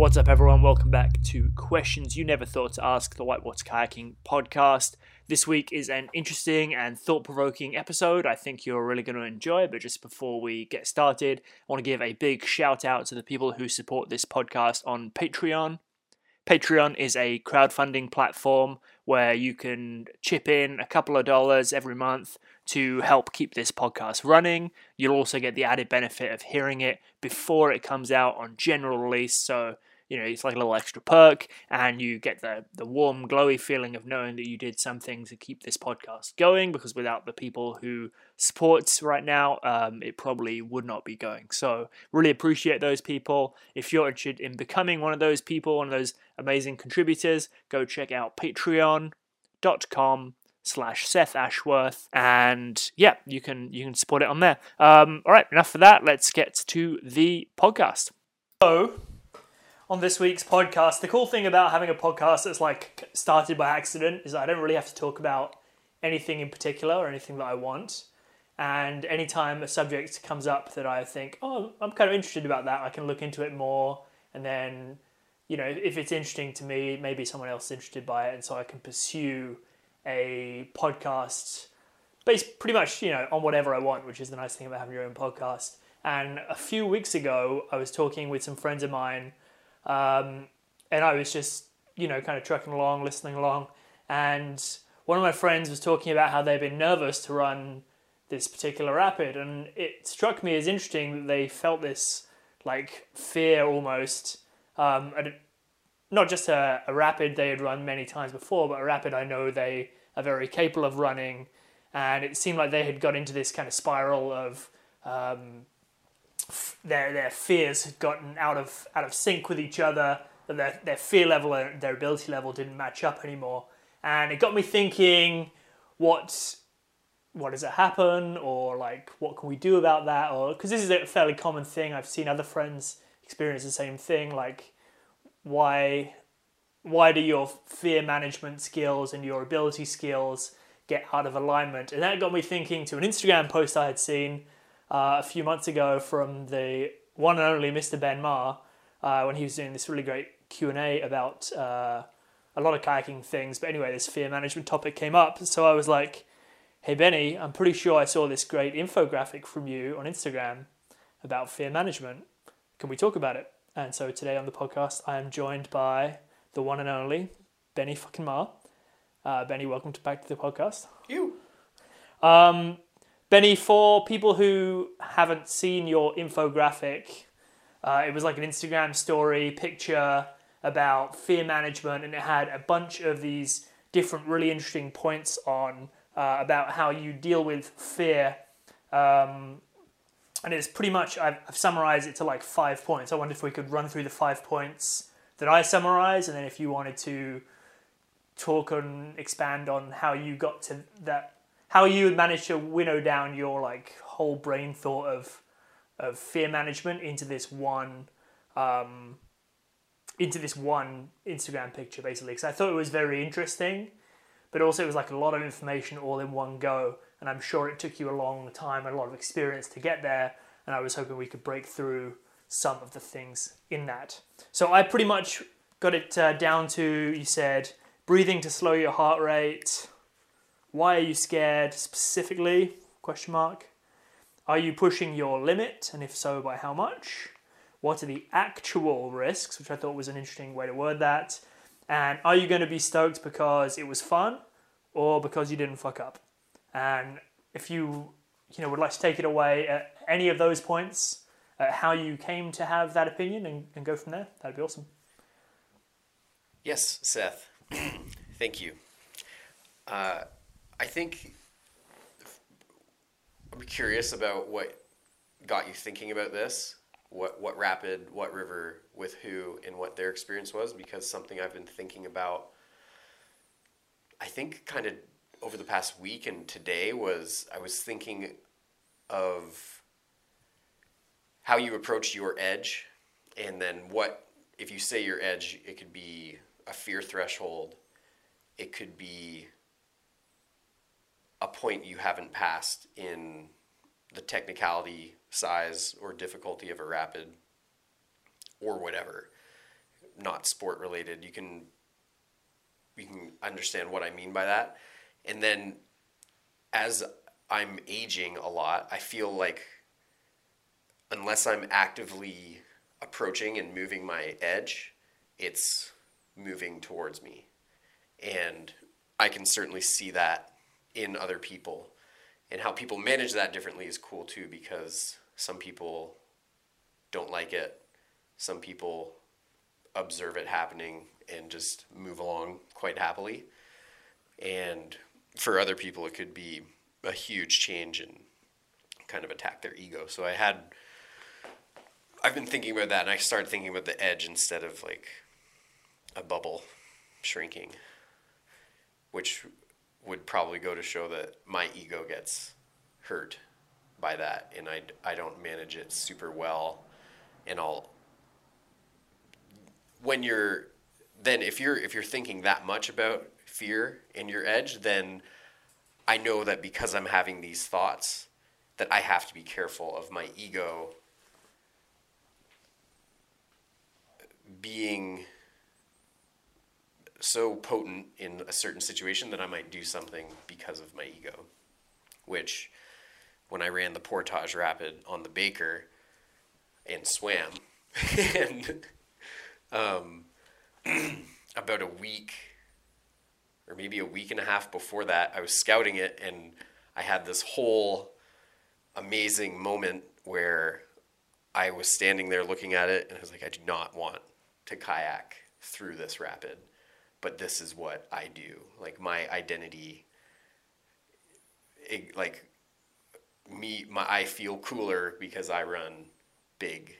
What's up, everyone? Welcome back to Questions You Never Thought to Ask, the Whitewater Kayaking podcast. This week is an interesting and thought provoking episode I think you're really going to enjoy. It, but just before we get started, I want to give a big shout out to the people who support this podcast on Patreon. Patreon is a crowdfunding platform where you can chip in a couple of dollars every month to help keep this podcast running. You'll also get the added benefit of hearing it before it comes out on general release. So you know, it's like a little extra perk, and you get the the warm, glowy feeling of knowing that you did something to keep this podcast going. Because without the people who supports right now, um, it probably would not be going. So really appreciate those people. If you're interested in becoming one of those people, one of those amazing contributors, go check out Patreon.com slash Seth Ashworth and yeah you can you can support it on there um all right enough for that let's get to the podcast so on this week's podcast. The cool thing about having a podcast that's like started by accident is I don't really have to talk about anything in particular or anything that I want. And anytime a subject comes up that I think, oh, I'm kind of interested about that, I can look into it more. And then, you know, if it's interesting to me, maybe someone else is interested by it. And so I can pursue a podcast based pretty much, you know, on whatever I want, which is the nice thing about having your own podcast. And a few weeks ago, I was talking with some friends of mine um, and I was just, you know, kind of trucking along, listening along. And one of my friends was talking about how they've been nervous to run this particular rapid. And it struck me as interesting that they felt this like fear almost. Um, not just a, a rapid they had run many times before, but a rapid I know they are very capable of running. And it seemed like they had got into this kind of spiral of um, their their fears had gotten out of out of sync with each other. That their their fear level and their ability level didn't match up anymore, and it got me thinking, what what does it happen, or like what can we do about that, or because this is a fairly common thing. I've seen other friends experience the same thing. Like, why why do your fear management skills and your ability skills get out of alignment? And that got me thinking to an Instagram post I had seen uh, a few months ago from the one and only Mr. Ben Marr uh, when he was doing this really great Q and A about uh, a lot of kayaking things. But anyway, this fear management topic came up, so I was like, "Hey Benny, I'm pretty sure I saw this great infographic from you on Instagram about fear management. Can we talk about it?" And so today on the podcast, I am joined by the one and only Benny fucking Marr. Uh, Benny, welcome to back to the podcast. You. Um, Benny, for people who haven't seen your infographic, uh, it was like an Instagram story picture about fear management, and it had a bunch of these different, really interesting points on uh, about how you deal with fear. Um, and it's pretty much, I've, I've, summarized it to like five points. I wonder if we could run through the five points that I summarize, and then if you wanted to talk and expand on how you got to that how you would manage to winnow down your like whole brain thought of of fear management into this one um, into this one Instagram picture basically. Because I thought it was very interesting but also it was like a lot of information all in one go and I'm sure it took you a long time and a lot of experience to get there and I was hoping we could break through some of the things in that. So I pretty much got it uh, down to you said breathing to slow your heart rate why are you scared specifically? Question mark. Are you pushing your limit, and if so, by how much? What are the actual risks, which I thought was an interesting way to word that? And are you going to be stoked because it was fun, or because you didn't fuck up? And if you, you know, would like to take it away at any of those points, uh, how you came to have that opinion, and, and go from there, that'd be awesome. Yes, Seth. Thank you. Uh, I think I'm curious about what got you thinking about this. What what rapid, what river, with who, and what their experience was, because something I've been thinking about. I think kind of over the past week and today was I was thinking of how you approach your edge, and then what if you say your edge, it could be a fear threshold, it could be a point you haven't passed in the technicality, size, or difficulty of a rapid, or whatever. not sport related, you can you can understand what I mean by that. And then as I'm aging a lot, I feel like unless I'm actively approaching and moving my edge, it's moving towards me. And I can certainly see that in other people. And how people manage that differently is cool too because some people don't like it. Some people observe it happening and just move along quite happily. And for other people, it could be a huge change and kind of attack their ego. So I had, I've been thinking about that and I started thinking about the edge instead of like a bubble shrinking, which would probably go to show that my ego gets hurt by that and I, I don't manage it super well and I'll when you're then if you're if you're thinking that much about fear and your edge then I know that because I'm having these thoughts that I have to be careful of my ego being so potent in a certain situation that I might do something because of my ego. Which, when I ran the portage rapid on the Baker and swam, and um, about a week or maybe a week and a half before that, I was scouting it and I had this whole amazing moment where I was standing there looking at it and I was like, I do not want to kayak through this rapid but this is what I do. Like my identity, it, like me, my I feel cooler because I run big,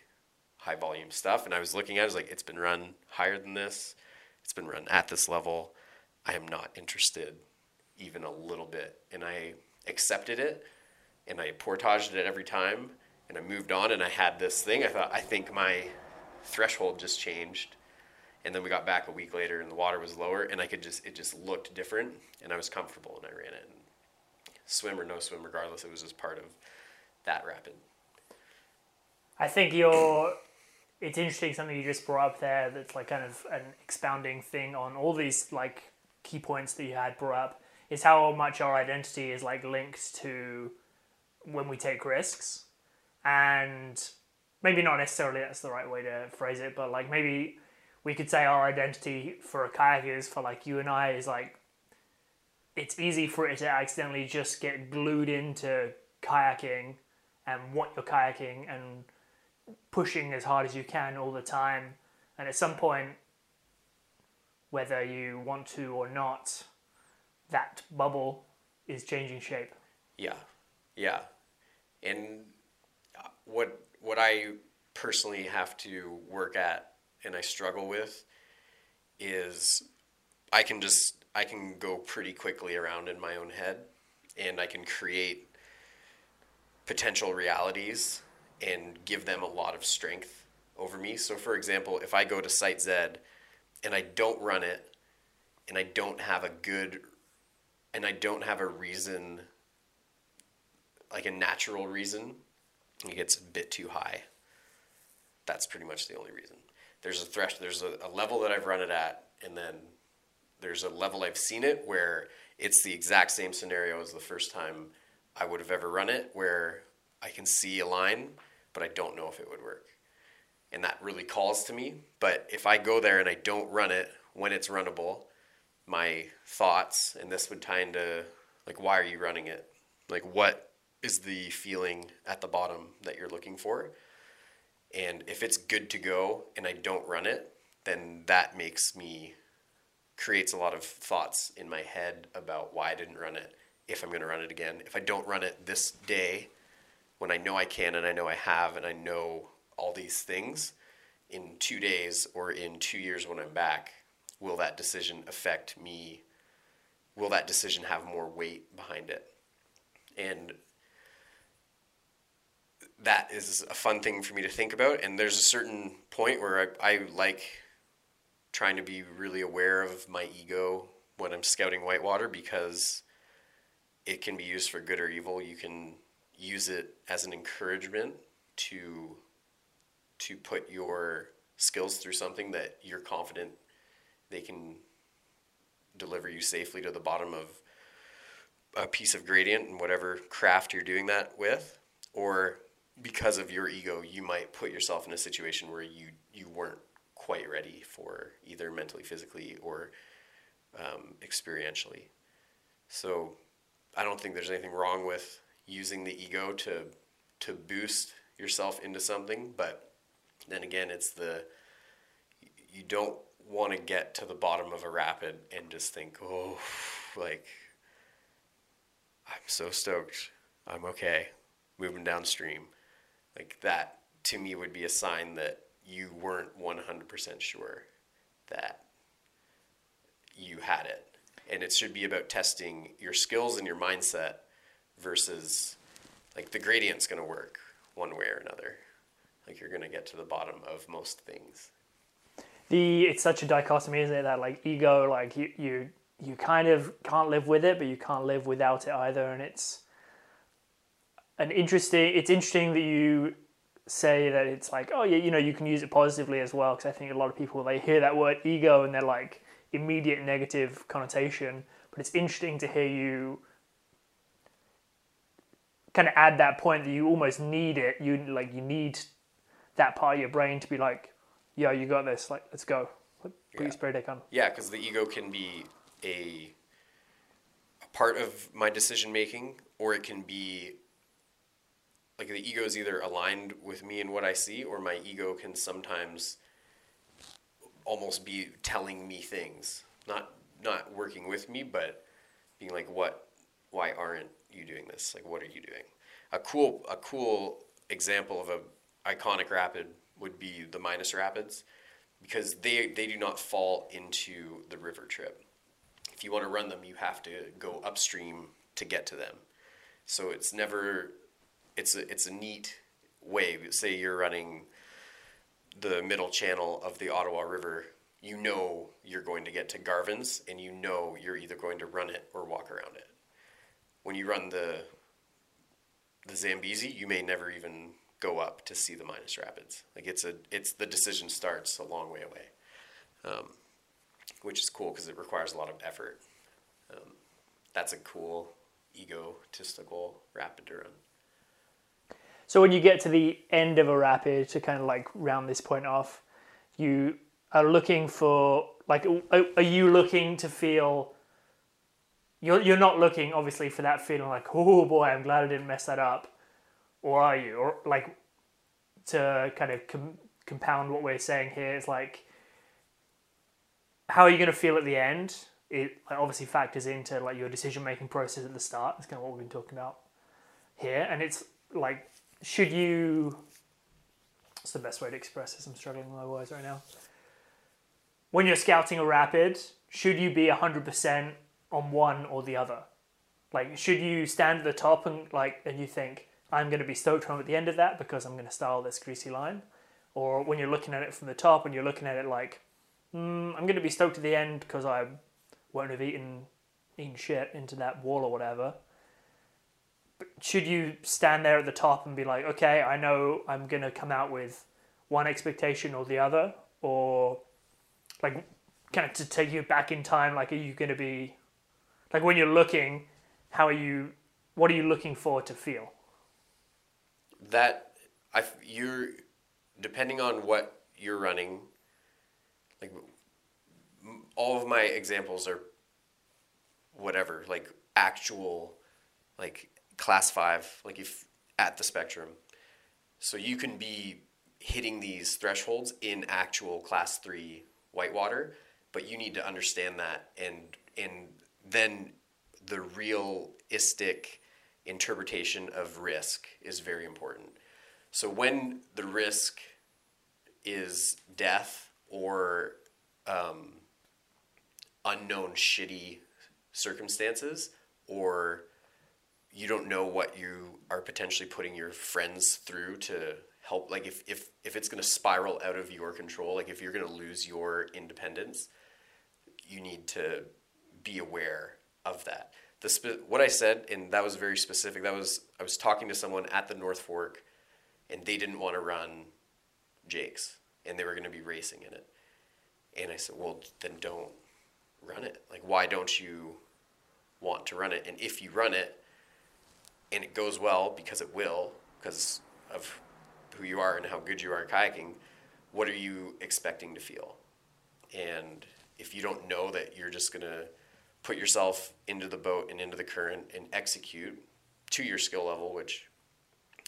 high volume stuff. And I was looking at, it, I was like, it's been run higher than this. It's been run at this level. I am not interested even a little bit. And I accepted it and I portaged it every time and I moved on and I had this thing. I thought, I think my threshold just changed and then we got back a week later and the water was lower and i could just it just looked different and i was comfortable and i ran it and swim or no swim regardless it was just part of that rapid I think you're. It's interesting something you just brought up there. That's like kind of an expounding thing on all these like key points that you had brought up. Is how much our identity is like linked to when we take risks, and maybe not necessarily that's the right way to phrase it, but like maybe we could say our identity for a kayaker is for like you and I is like it's easy for it to accidentally just get glued into kayaking and what you're kayaking and pushing as hard as you can all the time. And at some point whether you want to or not that bubble is changing shape. Yeah. Yeah. And uh, what what i personally have to work at and I struggle with is I can just I can go pretty quickly around in my own head and I can create potential realities and give them a lot of strength over me. So for example, if I go to site Z and I don't run it and I don't have a good and I don't have a reason like a natural reason, it gets a bit too high. That's pretty much the only reason there's a thresh there's a, a level that I've run it at, and then there's a level I've seen it where it's the exact same scenario as the first time I would have ever run it, where I can see a line, but I don't know if it would work. And that really calls to me. But if I go there and I don't run it when it's runnable, my thoughts, and this would tie into like, why are you running it? Like, what is the feeling at the bottom that you're looking for? And if it's good to go and I don't run it, then that makes me creates a lot of thoughts in my head about why I didn't run it if I'm going to run it again. If I don't run it this day when I know I can and I know I have and I know all these things in 2 days or in 2 years when I'm back, will that decision affect me? Will that decision have more weight behind it? And that is a fun thing for me to think about. And there's a certain point where I, I like trying to be really aware of my ego when I'm scouting whitewater because it can be used for good or evil. You can use it as an encouragement to to put your skills through something that you're confident they can deliver you safely to the bottom of a piece of gradient and whatever craft you're doing that with or because of your ego you might put yourself in a situation where you you weren't quite ready for either mentally physically or um, experientially. So i don't think there's anything wrong with using the ego to to boost yourself into something but then again it's the you don't want to get to the bottom of a rapid and just think oh like i'm so stoked. I'm okay. Moving downstream like that to me would be a sign that you weren't 100% sure that you had it. And it should be about testing your skills and your mindset versus like the gradient's going to work one way or another. Like you're going to get to the bottom of most things. The it's such a dichotomy isn't it that like ego like you you you kind of can't live with it but you can't live without it either. And it's an interesting it's interesting that you say that it's like oh yeah you know you can use it positively as well because i think a lot of people they hear that word ego and they're like immediate negative connotation but it's interesting to hear you kind of add that point that you almost need it. You like you need that part of your brain to be like yo you got this like let's go. Put Yeah. your spray deck on. Yeah, because the ego can be a, a part of my decision making, or it can be like the ego is either aligned with me and what I see, or my ego can sometimes almost be telling me things, not not working with me, but being like, "What? Why aren't you doing this? Like, what are you doing?" A cool a cool example of a iconic rapid would be the Minus Rapids because they they do not fall into the river trip. If you want to run them, you have to go upstream to get to them. So it's never it's a it's a neat way. Say you're running the middle channel of the Ottawa River, you know you're going to get to Garvin's and you know you're either going to run it or walk around it. When you run the the Zambezi, you may never even go up to see the minus rapids. Like it's a it's the decision starts a long way away, um, which is cool because it requires a lot of effort. Um, that's a cool egotistical rapid to run. So when you get to the end of a rapid to kind of like round this point off, you are looking for like are you looking to feel you're you're not looking obviously for that feeling like oh boy I'm glad I didn't mess that up. Or are you? Or like to kind of com- compound what we're saying here is like how are you going to feel at the end? It like, obviously factors into like your decision making process at the start. That's kind of what we've been talking about here. And it's like should you what's the best way to express this? I'm struggling with my words right now. When you're scouting a rapid should you be 100% on one or the other? Like should you stand at the top and like and you think i'm going to be stoked I'm at the end of that because i'm going to style this greasy line? Or when you're looking at it from the top and you're looking at it like mm, i'm going to be stoked at the end because i won't have eaten eaten shit into that wall or whatever should you stand there at the top and be like, okay, I know I'm going to come out with one expectation or the other, or like kind of to take you back in time, like, are you going to be like when you're looking, how are you, what are you looking for to feel? That I you're depending on what you're running. Like all of my examples are whatever, like actual, like class five, like if at the spectrum. So you can be hitting these thresholds in actual class three whitewater, but you need to understand that and and then the realistic interpretation of risk is very important. So when the risk is death or um, unknown shitty circumstances or you don't know what you are potentially putting your friends through to help like if if, if it's going to spiral out of your control like if you're going to lose your independence you need to be aware of that the spe- what i said and that was very specific that was i was talking to someone at the north fork and they didn't want to run jake's and they were going to be racing in it. And I said, well, then don't run it. Like, why don't you want to run it? And if you run it and it goes well, because it will, because of who you are and how good you are in kayaking, what are you expecting to feel? And if you don't know that you're just going to put yourself into the boat and into the current and execute to your skill level, which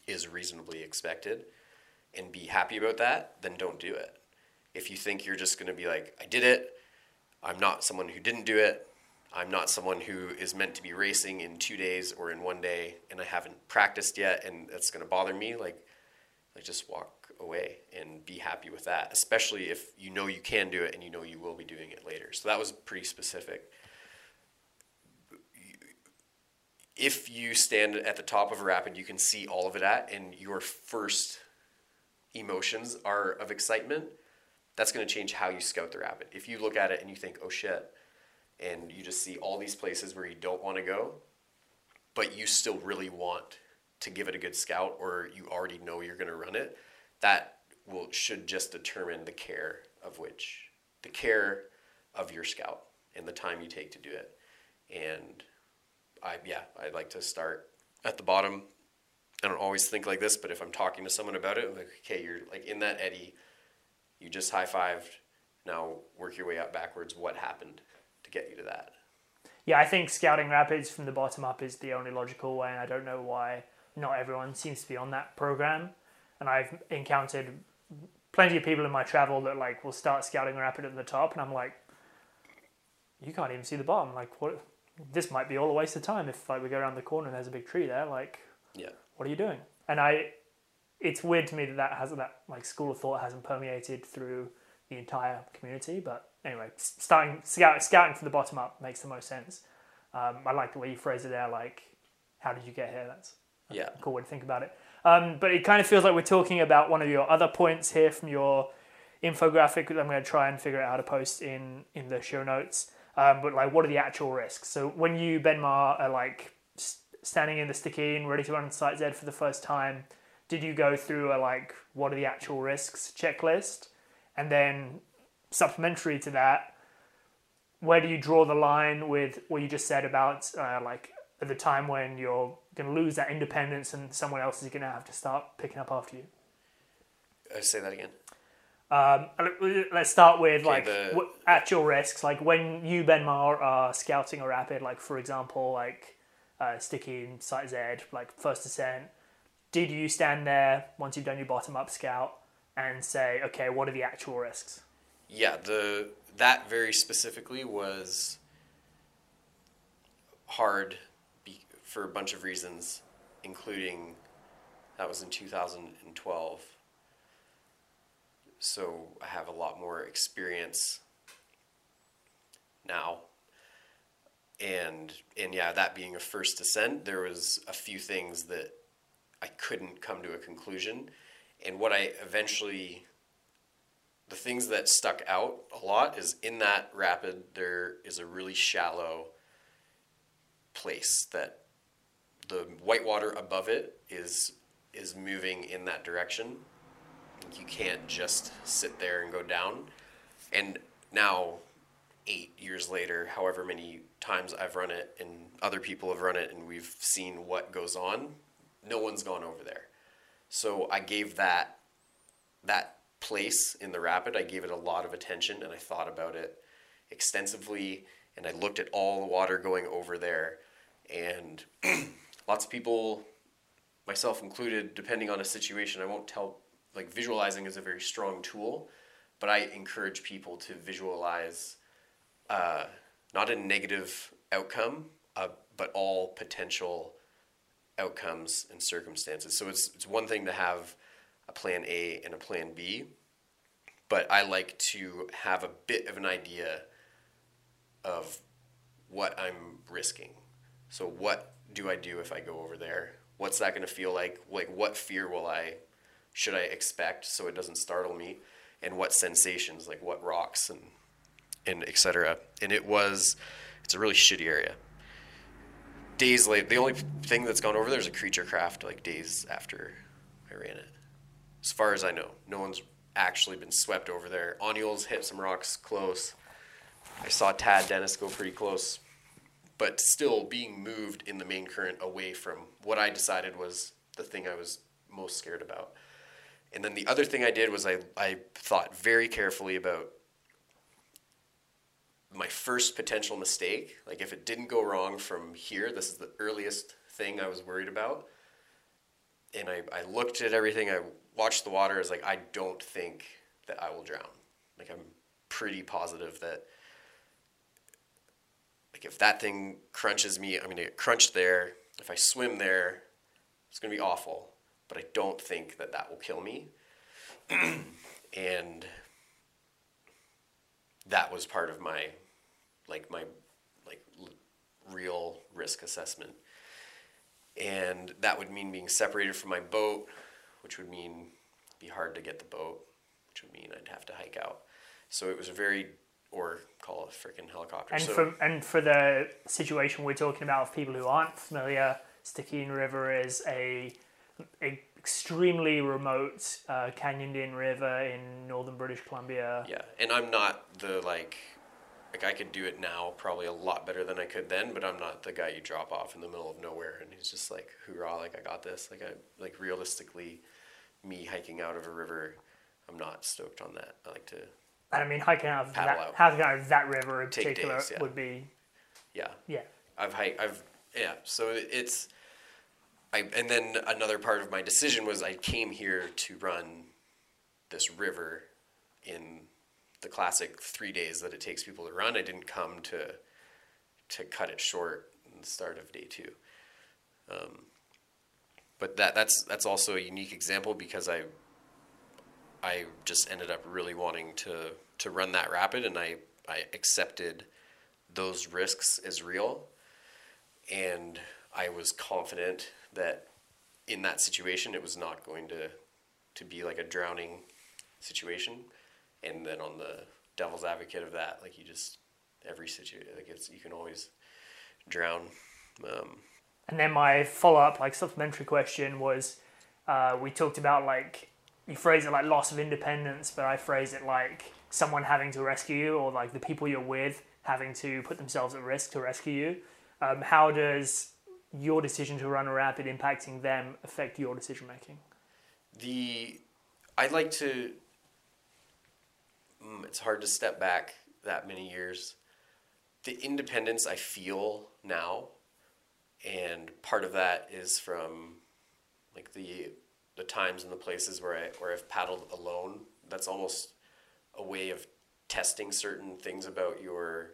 is reasonably expected, and be happy about that, then don't do it. If you think you're just going to be like, I did it, I'm not someone who didn't do it, I'm not someone who is meant to be racing in two days or in one day, and I haven't practiced yet, and that's going to bother me, like, like just walk away and be happy with that, especially if you know you can do it and you know you will be doing it later. So that was pretty specific. If you stand at the top of a rapid, you can see all of it at, and your first emotions are of excitement. That's going to change how you scout the rapid. If you look at it and you think, oh shit, and you just see all these places where you don't want to go, but you still really want to give it a good scout, or you already know you're going to run it, that will should just determine the care of which the care of your scout and the time you take to do it. And I yeah, I'd like to start at the bottom. I don't always think like this, but if I'm talking to someone about it, I'm like, okay, you're like in that eddy, you just high fived. Now work your way up backwards. What happened get you to that? Yeah, I think scouting rapids from the bottom up is the only logical way, and I don't know why not everyone seems to be on that program and I've encountered plenty of people in my travel that like will start scouting rapid at the top, and I'm like, you can't even see the bottom. Like, what? This might be all a waste of time if like we go around the corner and there's a big tree there. Like, yeah, what are you doing? And I, it's weird to me that that hasn't that like school of thought hasn't permeated through the entire community. But anyway, starting scout, scouting from the bottom up makes the most sense. Um, I like the way you phrase it there. Like, how did you get here? That's yeah, cool way to think about it. Um, but it kind of feels like we're talking about one of your other points here from your infographic that I'm going to try and figure out how to post in in the show notes. Um, but like, what are the actual risks? So when you Ben Marr are like standing in the Stikine, ready to run Site Z for the first time, did you go through a like what are the actual risks checklist, and then supplementary to that, where do you draw the line with what you just said about uh, like at the time when you're going to lose that independence and someone else is going to have to start picking up after you. Uh, say that again. Um, let's start with Okay, like the- w- actual risks. Like when you Ben Marr are scouting a rapid, like for example, like uh, Stikine site Z, like first descent. Did you stand there once you've done your bottom up scout and say, okay, what are the actual risks? Yeah, the that very specifically was hard be, for a bunch of reasons, including that was in 2012. So I have a lot more experience now. And and yeah, that being a first ascent, there was a few things that I couldn't come to a conclusion. And what I eventually the things that stuck out a lot is in that rapid there is a really shallow place that the white water above it is is moving in that direction. You can't just sit there and go down. And now, eight years later, however many times I've run it and other people have run it and we've seen what goes on, no one's gone over there. So I gave that that place in the rapid, I gave it a lot of attention and I thought about it extensively and I looked at all the water going over there. And lots of people, myself included, depending on a situation, I won't tell, like visualizing is a very strong tool, but I encourage people to visualize uh, not a negative outcome, uh, but all potential outcomes and circumstances. So it's, it's one thing to have a plan A and a plan B, but I like to have a bit of an idea of what I'm risking. So what do I do if I go over there? What's that going to feel like? Like what fear will I should I expect so it doesn't startle me? And what sensations, like what rocks and and etc. And it was it's a really shitty area. Days later, the only thing that's gone over there is a creature craft like days after I ran it. As far as I know, no one's actually been swept over there. Annuals hit some rocks close. I saw Tad Dennis go pretty close, but still being moved in the main current away from what I decided was the thing I was most scared about. And then the other thing I did was I, I thought very carefully about my first potential mistake. Like if it didn't go wrong from here, this is the earliest thing I was worried about. And I, I looked at everything, I watched the water, I was like, I don't think that I will drown. Like I'm pretty positive that like if that thing crunches me, I'm gonna get crunched there. If I swim there, it's gonna be awful. But I don't think that that will kill me. and that was part of my like my like real risk assessment and that would mean being separated from my boat which would mean be hard to get the boat which would mean i'd have to hike out so it was a very or call a freaking helicopter And so for and for the situation we're talking about of people who aren't familiar, Stikine River is a, a extremely remote uh, canyoned-in river in northern British Columbia. yeah and i'm not the like like i could do it now probably a lot better than i could then but i'm not the guy you drop off in the middle of nowhere and he's just like hoorah like i got this like i like realistically me hiking out of a river i'm not stoked on that i like to I mean, hiking out of that, out. hiking out of that river in Take particular days, yeah. would be yeah yeah. I've hiked. I've yeah. So it's I and then another part of my decision was I came here to run this river in the classic three days that it takes people to run. I didn't come to to cut it short in the start of day two. Um, but that that's that's also a unique example because I I just ended up really wanting to to run that rapid and I I accepted those risks as real and I was confident that in that situation it was not going to to be like a drowning situation and then on the devil's advocate of that like you just every situation like it's you can always drown um, And then my follow up, like supplementary question was, uh, we talked about like you phrase it like loss of independence, but I phrase it like someone having to rescue you, or like the people you're with having to put themselves at risk to rescue you. Um, how does your decision to run a rapid impacting them affect your decision making? the I'd like to. Mm, it's hard to step back that many years. The independence I feel now, and part of that is from like the the times and the places where I where I've paddled alone. That's almost a way of testing certain things about your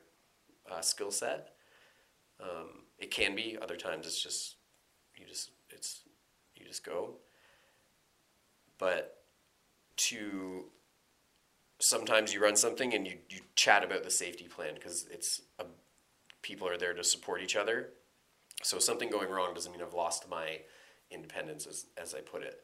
uh, skill set. Um, it can be other times it's just you just it's you just go but to sometimes you run something and you, you chat about the safety plan because it's a, people are there to support each other. So something going wrong doesn't mean i've lost my independence as, as i put it.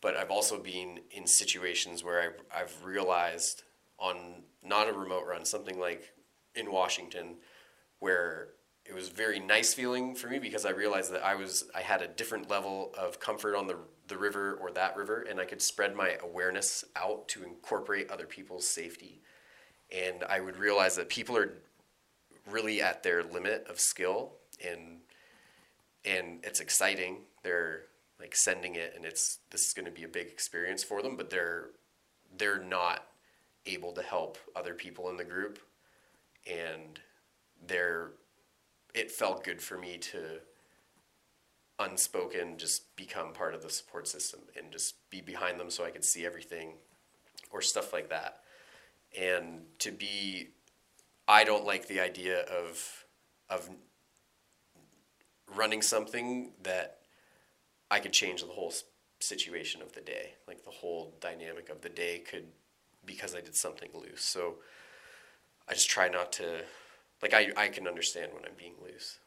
But i've also been in situations where I've, I've realized on not a remote run something like in washington where it was very nice feeling for me because I realized that I was I had a different level of comfort on the the river or that river and I could spread my awareness out to incorporate other people's safety. And I would realize that people are really at their limit of skill and and it's exciting. They're like sending it and it's this is going to be a big experience for them, but they're they're not able to help other people in the group and they're it felt good for me to unspoken just become part of the support system and just be behind them so I could see everything or stuff like that. And to be I don't like the idea of of running something that I could change the whole situation of the day. Like the whole dynamic of the day could because I did something loose. So I just try not to like I, I can understand when I'm being loose.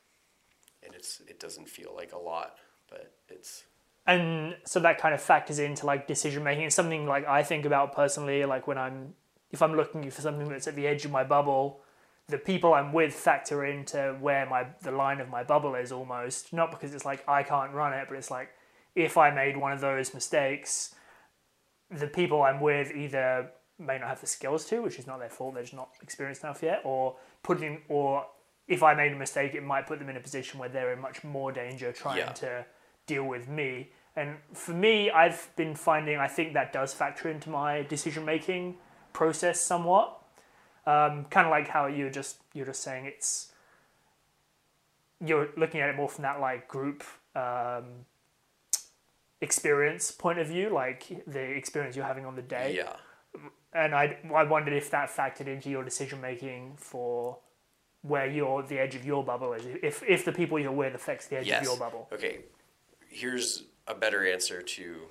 And it's it doesn't feel like a lot, but it's and so that kind of factors into like decision making. It's something like i think about personally like when i'm if i'm looking for something that's at the edge of my bubble the people i'm with factor into where my the line of my bubble is almost. Not because it's like i can't run it but it's like if i made one of those mistakes the people I'm with either may not have the skills to, which is not their fault, they're just not experienced enough yet, or putting or if I made a mistake, it might put them in a position where they're in much more danger trying Yeah. to deal with me. And for me, I've been finding I think that does factor into my decision making process somewhat. Um, kind of like how you're just you're just saying it's you're looking at it more from that like group um, experience point of view, like the experience you're having on the day Yeah. and I, I wondered if that factored into your decision making for where your the edge of your bubble is. If if the people you're with affects the edge Yes. of your bubble. Okay. Here's a better answer to.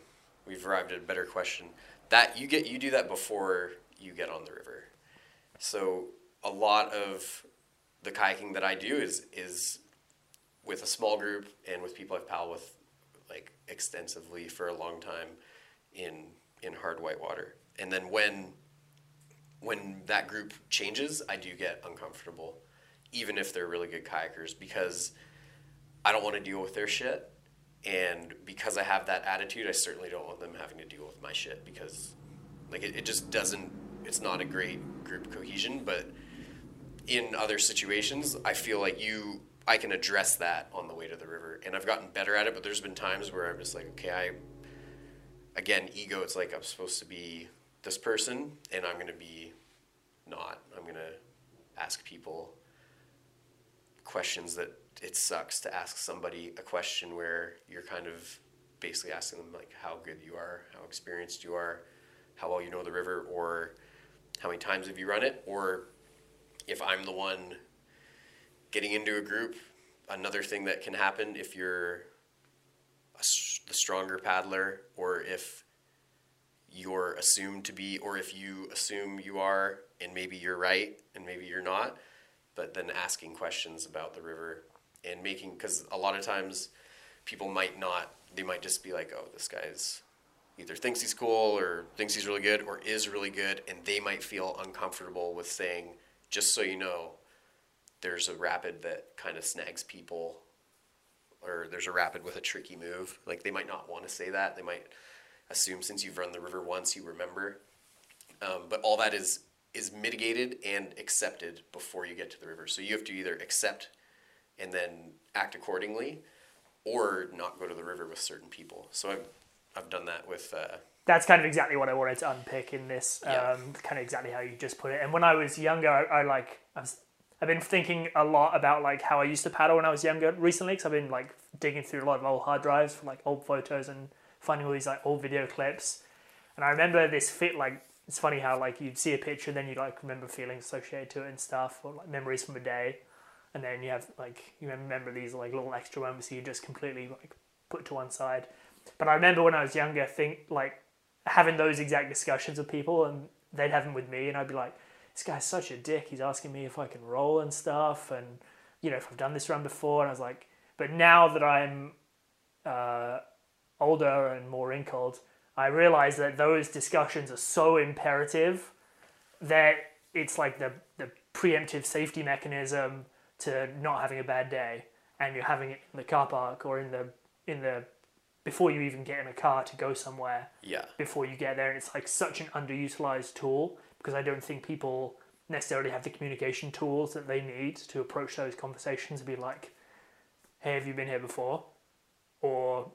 We've arrived at a better question. That you get you do that before you get on the river. So a lot of the kayaking that I do is is with a small group and with people I've paddled with like extensively for a long time in in hard white water. And then when when that group changes, I do get uncomfortable, even if they're really good kayakers, because I don't want to deal with their shit. And because I have that attitude, I certainly don't want them having to deal with my shit because, like, it, it just doesn't, it's not a great group cohesion. But in other situations, I feel like you, I can address that on the way to the river. And I've gotten better at it, but there's been times where I'm just like, okay, I, again, ego, it's like I'm supposed to be this person and I'm going to be not. I'm going to ask people questions that it sucks to ask somebody a question where you're kind of basically asking them like how good you are, how experienced you are, how well you know the river, or how many times have you run it, or if I'm the one getting into a group, another thing that can happen if you're a the stronger paddler, or if you're assumed to be, or if you assume you are, and maybe you're right, and maybe you're not, but then asking questions about the river and making, because a lot of times people might not, they might just be like, oh, this guy's either thinks he's cool or thinks he's really good or is really good, and they might feel uncomfortable with saying, just so you know, there's a rapid that kind of snags people or there's a rapid with a tricky move. Like they might not want to say that. They might assume since you've run the river once, you remember. Um, but all that is is mitigated and accepted before you get to the river. So you have to either accept and then act accordingly, or not go to the river with certain people. So I've I've done that with. Uh, That's kind of exactly what I wanted to unpick in this. Yeah. Um, kind of exactly how you just put it. And when I was younger, I, I like I was, I've been thinking a lot about like how I used to paddle when I was younger recently because I've been like digging through a lot of old hard drives for like old photos and finding all these like old video clips. And I remember this fit like it's funny how like you'd see a picture and then you like remember feelings associated to it and stuff or like memories from a day. And then you have like you remember these like little extra moments that you just completely like put to one side. But I remember when I was younger, think like having those exact discussions with people, and they'd have them with me, and I'd be like, "This guy's such a dick. He's asking me if I can roll and stuff, and you know if I've done this run before." And I was like, "But now that I'm uh, older and more wrinkled, I realize that those discussions are so imperative that it's like the the preemptive safety mechanism to not having a bad day, and you're having it in the car park or in the in the before you even get in a car to go somewhere yeah, before you get there and it's like such an underutilized tool because I don't think people necessarily have the communication tools that they need to approach those conversations and be like, Hey, have you been here before? Or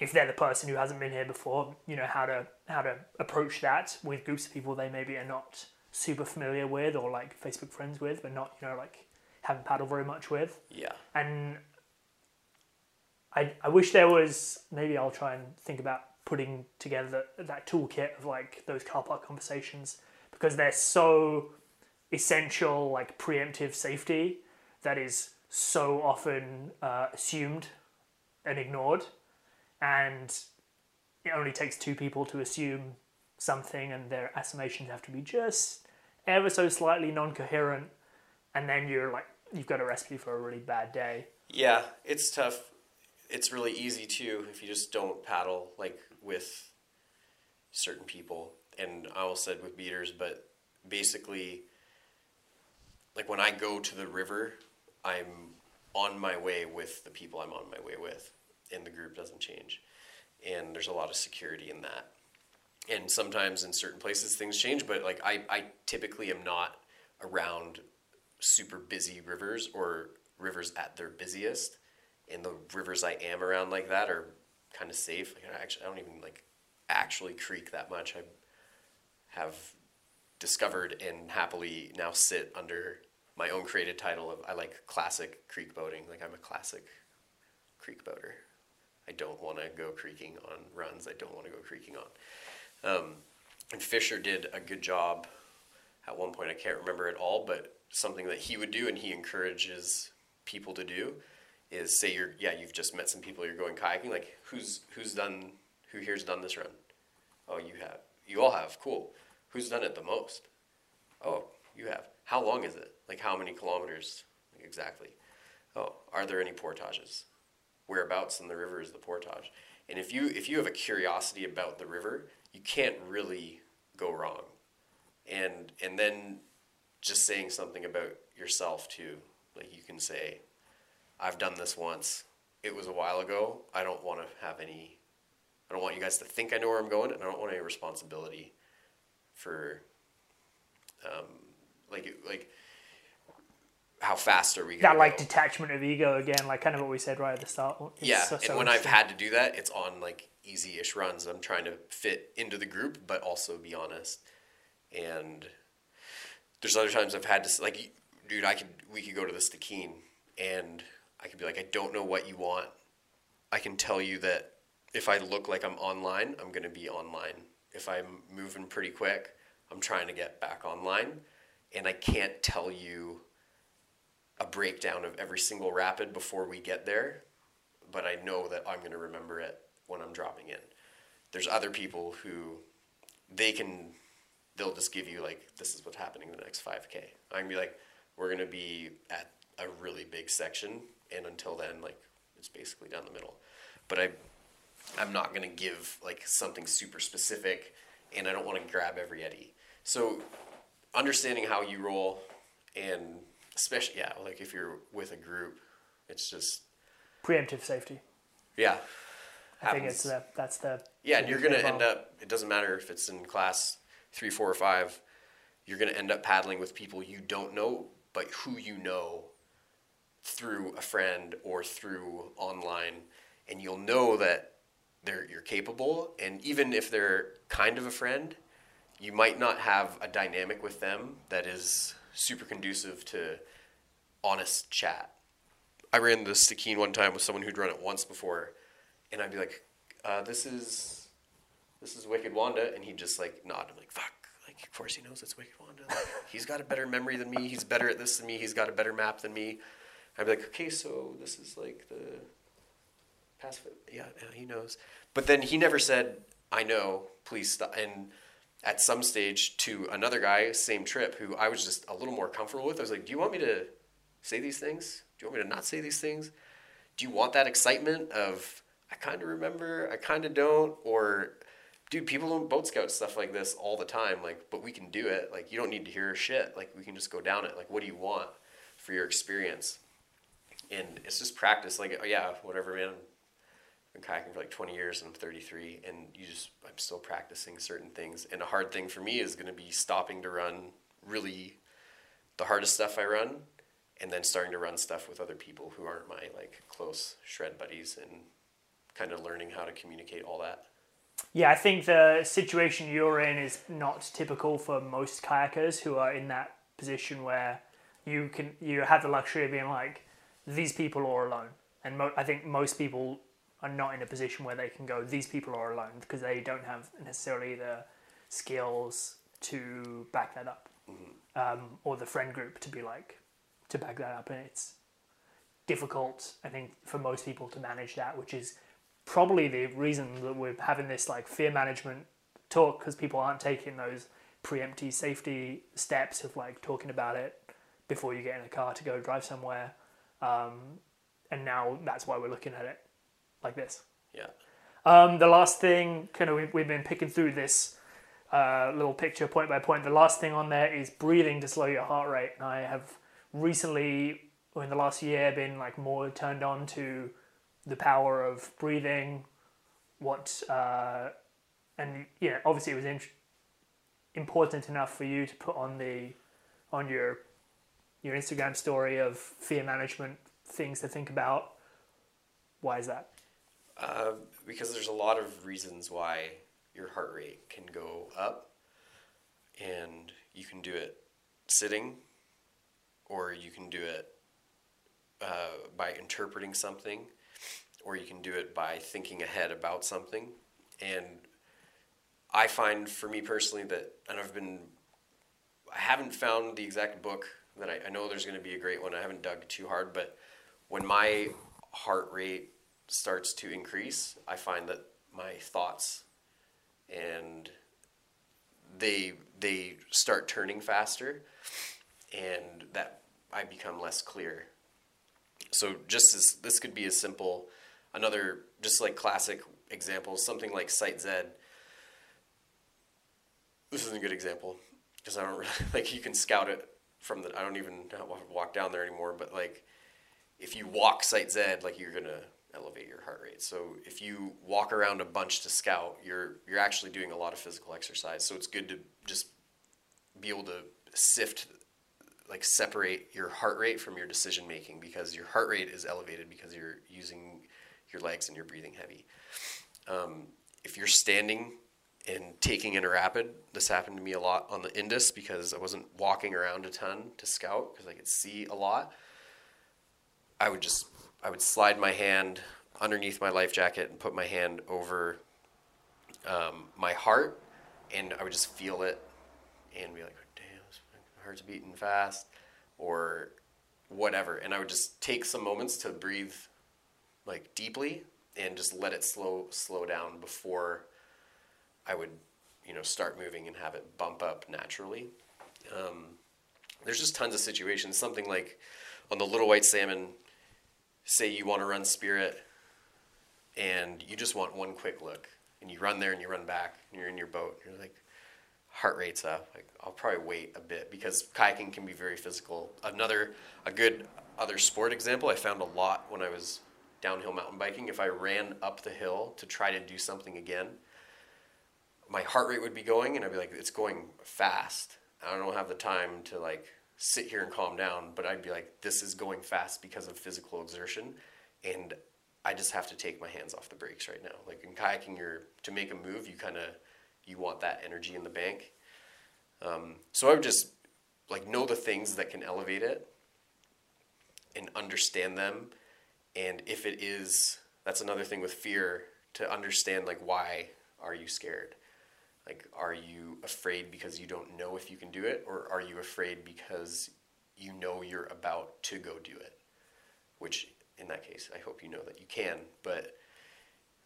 if they're the person who hasn't been here before, you know, how to how to approach that with groups of people they maybe are not super familiar with or like Facebook friends with, but not, you know, like haven't paddled very much with. Yeah, and I, I wish there was maybe I'll try and think about putting together that, that toolkit of like those car park conversations because they're so essential like preemptive safety that is so often uh, assumed and ignored and it only takes two people to assume something and their assumptions have to be just ever so slightly non-coherent and then you're like you've got a recipe for a really bad day yeah. It's tough. It's really easy too if you just don't paddle like with certain people. And I almost said with beaters, but basically, like when I go to the river, I'm on my way with the people I'm on my way with, and the group doesn't change. And there's a lot of security in that. and sometimes in certain places things change. But like I, I typically am not around super busy rivers or rivers at their busiest, and the rivers I am around like that are kind of safe. Like I actually, I don't even like actually creek that much. I have discovered and happily now sit under my own created title of I like classic creek boating. Like I'm a classic creek boater. I don't want to go creeking on runs. I don't want to go creeking on. Um, and Fisher did a good job at one point. I can't remember it all, but something that he would do and he encourages people to do is say you're yeah you've just met some people you're going kayaking like who's who's done who here's done this run oh you have you all have cool who's done it the most oh you have how long is it like how many kilometers exactly oh are there any portages whereabouts in the river is the portage and if you if you have a curiosity about the river you can't really go wrong and and then just saying something about yourself too like you can say I've done this once. It was a while ago. I don't want to have any. I don't want you guys to think I know where I'm going, and I don't want any responsibility for, um, like like how fast are we that like go? detachment of ego again, like kind of what we said right at the start. It's yeah, so, so and when I've had to do that, it's on like easy-ish runs. I'm trying to fit into the group, but also be honest. And there's other times I've had to like, dude, I could we could go to the Stikine and I could be like, I don't know what you want. I can tell you that if I look like I'm online, I'm going to be online. If I'm moving pretty quick, I'm trying to get back online. And I can't tell you a breakdown of every single rapid before we get there, but I know that I'm going to remember it when I'm dropping in. There's other people who they can, they'll just give you like, this is what's happening in the next 5K. I can be like, we're going to be at a really big section and until then, like it's basically down the middle. But I, I'm not gonna give like something super specific, and I don't want to grab every eddy. So, understanding how you roll, and especially yeah, like if you're with a group, it's just preemptive safety. Yeah. I think it's the, that's the yeah, and you're gonna end up. It doesn't matter if it's in class three, four, or five. You're gonna end up paddling with people you don't know, but who you know through a friend or through online, and you'll know that they're you're capable. And even if they're kind of a friend, you might not have a dynamic with them that is super conducive to honest chat. I ran the Stikine one time with someone who'd run it once before, and I'd be like, uh, "This is this is Wicked Wanda," and he'd just like nod. I'm like, "Fuck." Like, of course he knows it's Wicked Wanda. Like, he's got a better memory than me. He's better at this than me. He's got a better map than me. I'd be like, okay, so this is like the passive. Yeah, yeah, he knows. But then he never said, I know, please stop. And at some stage to another guy, same trip, who I was just a little more comfortable with, I was like, do you want me to say these things? Do you want me to not say these things? Do you want that excitement of, I kind of remember, I kind of don't? Or, dude, people don't boat scout stuff like this all the time. Like, but we can do it. Like, you don't need to hear shit. Like, we can just go down it. Like, what do you want for your experience? and it's just practice. Like, oh, yeah, whatever, man. Been kayaking for like 20 years and I'm 33, and you just, I'm still practicing certain things. And a hard thing for me is going to be stopping to run really the hardest stuff I run, and then starting to run stuff with other people who aren't my like close shred buddies, and kind of learning how to communicate all that. Yeah, I think the situation you're in is not typical for most kayakers who are in that position where you can you have the luxury of being like these people are alone. And mo- I think most people are not in a position where they can go, these people are alone, because they don't have necessarily the skills to back that up, mm-hmm. um, or the friend group to be like, to back that up. And it's difficult, I think, for most people to manage that, which is probably the reason that we're having this like fear management talk, because people aren't taking those preemptive safety steps of like talking about it before you get in a car to go drive somewhere um, and now that's why we're looking at it like this. Yeah. Um, the last thing, kind of, we've, we've been picking through this uh, little picture point by point. The last thing on there is breathing to slow your heart rate. And I have recently, or in the last year, been like more turned on to the power of breathing, what uh, and yeah, obviously it was in, important enough for you to put on the on your your Instagram story of fear management things to think about. Why is that? Uh, because there's a lot of reasons why your heart rate can go up, and you can do it sitting, or you can do it uh, by interpreting something, or you can do it by thinking ahead about something. And I find for me personally that, and I've been, I haven't found the exact book that I, I know there's going to be a great one. I haven't dug too hard, but when my heart rate starts to increase, I find that my thoughts and they they start turning faster and that I become less clear. So just as this could be as simple another just like classic example, something like Site Z. This isn't a good example because I don't really like you can scout it from the I don't even walk down there anymore, but like if you walk Site Z, like you're gonna elevate your heart rate. So if you walk around a bunch to scout, you're you're actually doing a lot of physical exercise. So it's good to just be able to sift like separate your heart rate from your decision making because your heart rate is elevated because you're using your legs and you're breathing heavy. Um, if you're standing and taking in a rapid, this happened to me a lot on the Indus because I wasn't walking around a ton to scout because I could see a lot. I would just I would slide my hand underneath my life jacket and put my hand over um, my heart, and I would just feel it and be like, "Damn, my heart's beating fast," or whatever. And I would just take some moments to breathe like deeply and just let it slow slow down before I would, you know, start moving and have it bump up naturally. Um, there's just tons of situations. Something like on the little white salmon say you want to run spirit and you just want one quick look and you run there and you run back and you're in your boat you're like heart rate's up like i'll probably wait a bit because kayaking can be very physical. Another a good other sport example i found a lot when i was downhill mountain biking. If i ran up the hill to try to do something again my heart rate would be going and i'd be like it's going fast. I don't have the time to like sit here and calm down, but I'd be like, this is going fast because of physical exertion, and I just have to take my hands off the brakes right now. Like in kayaking, you're to make a move, you kind of you want that energy in the bank. Um, so I would just like know the things that can elevate it and understand them, and if it is, that's another thing with fear to understand like why are you scared like, are you afraid because you don't know if you can do it, or are you afraid because you know you're about to go do it? Which, in that case, I hope you know that you can. But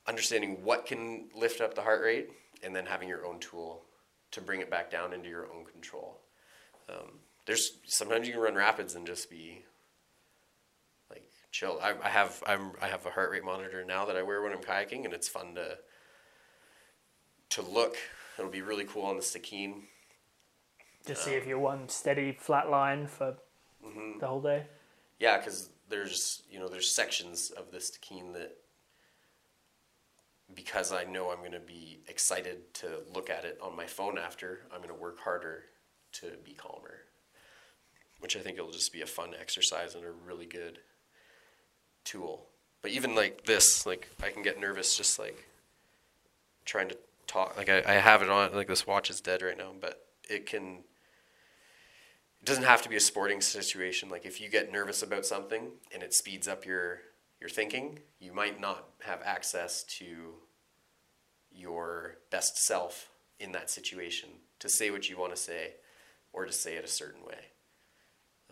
understanding what can lift up the heart rate, and then having your own tool to bring it back down into your own control. Um, there's sometimes you can run rapids and just be like chill. I, I have I'm, I have a heart rate monitor now that I wear when I'm kayaking, and it's fun to to look It'll be really cool on the Stikine. To see if you're one steady flat line for mm-hmm. the whole day. Yeah, because there's you know there's sections of the Stikine that because I know I'm going to be excited to look at it on my phone after, I'm going to work harder to be calmer. Which I think it'll just be a fun exercise and a really good tool. But even like this, like I can get nervous just like trying to talk. Like I, I have it on. Like this watch is dead right now, but it can. It doesn't have to be a sporting situation. Like if you get nervous about something and it speeds up your your thinking, you might not have access to your best self in that situation to say what you want to say or to say it a certain way.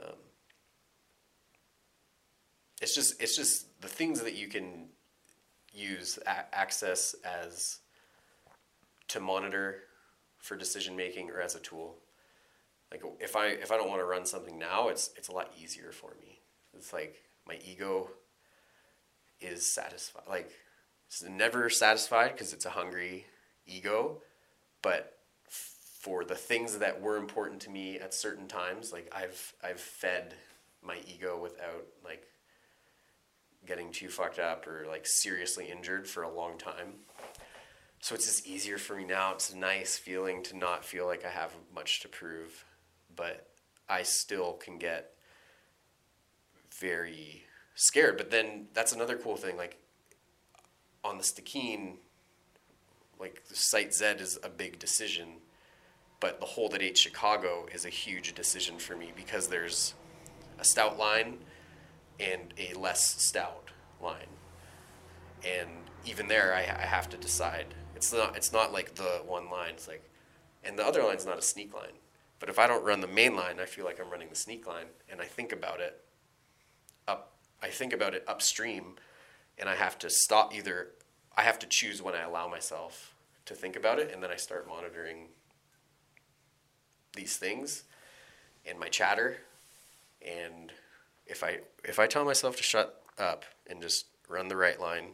Um, it's just it's just the things that you can use a- access as to monitor for decision making or as a tool. Like if I if I don't want to run something now, it's it's a lot easier for me. It's like my ego is satisfied. Like it's never satisfied because it's a hungry ego, but for the things that were important to me at certain times, like I've I've fed my ego without like getting too fucked up or like seriously injured for a long time. So it's just easier for me now. It's a nice feeling to not feel like I have much to prove, but I still can get very scared. But then that's another cool thing. Like on the Stikine, like Site Z is a big decision, but the Hole That Ate Chicago is a huge decision for me because there's a stout line and a less stout line, and even there I, I have to decide. It's not it's not like the one line. It's like, and the other line's not a sneak line. But if I don't run the main line, I feel like I'm running the sneak line, and I think about it up. I think about it upstream, and I have to stop. Either I have to choose when I allow myself to think about it, and then I start monitoring these things and my chatter. And if I if I tell myself to shut up and just run the right line,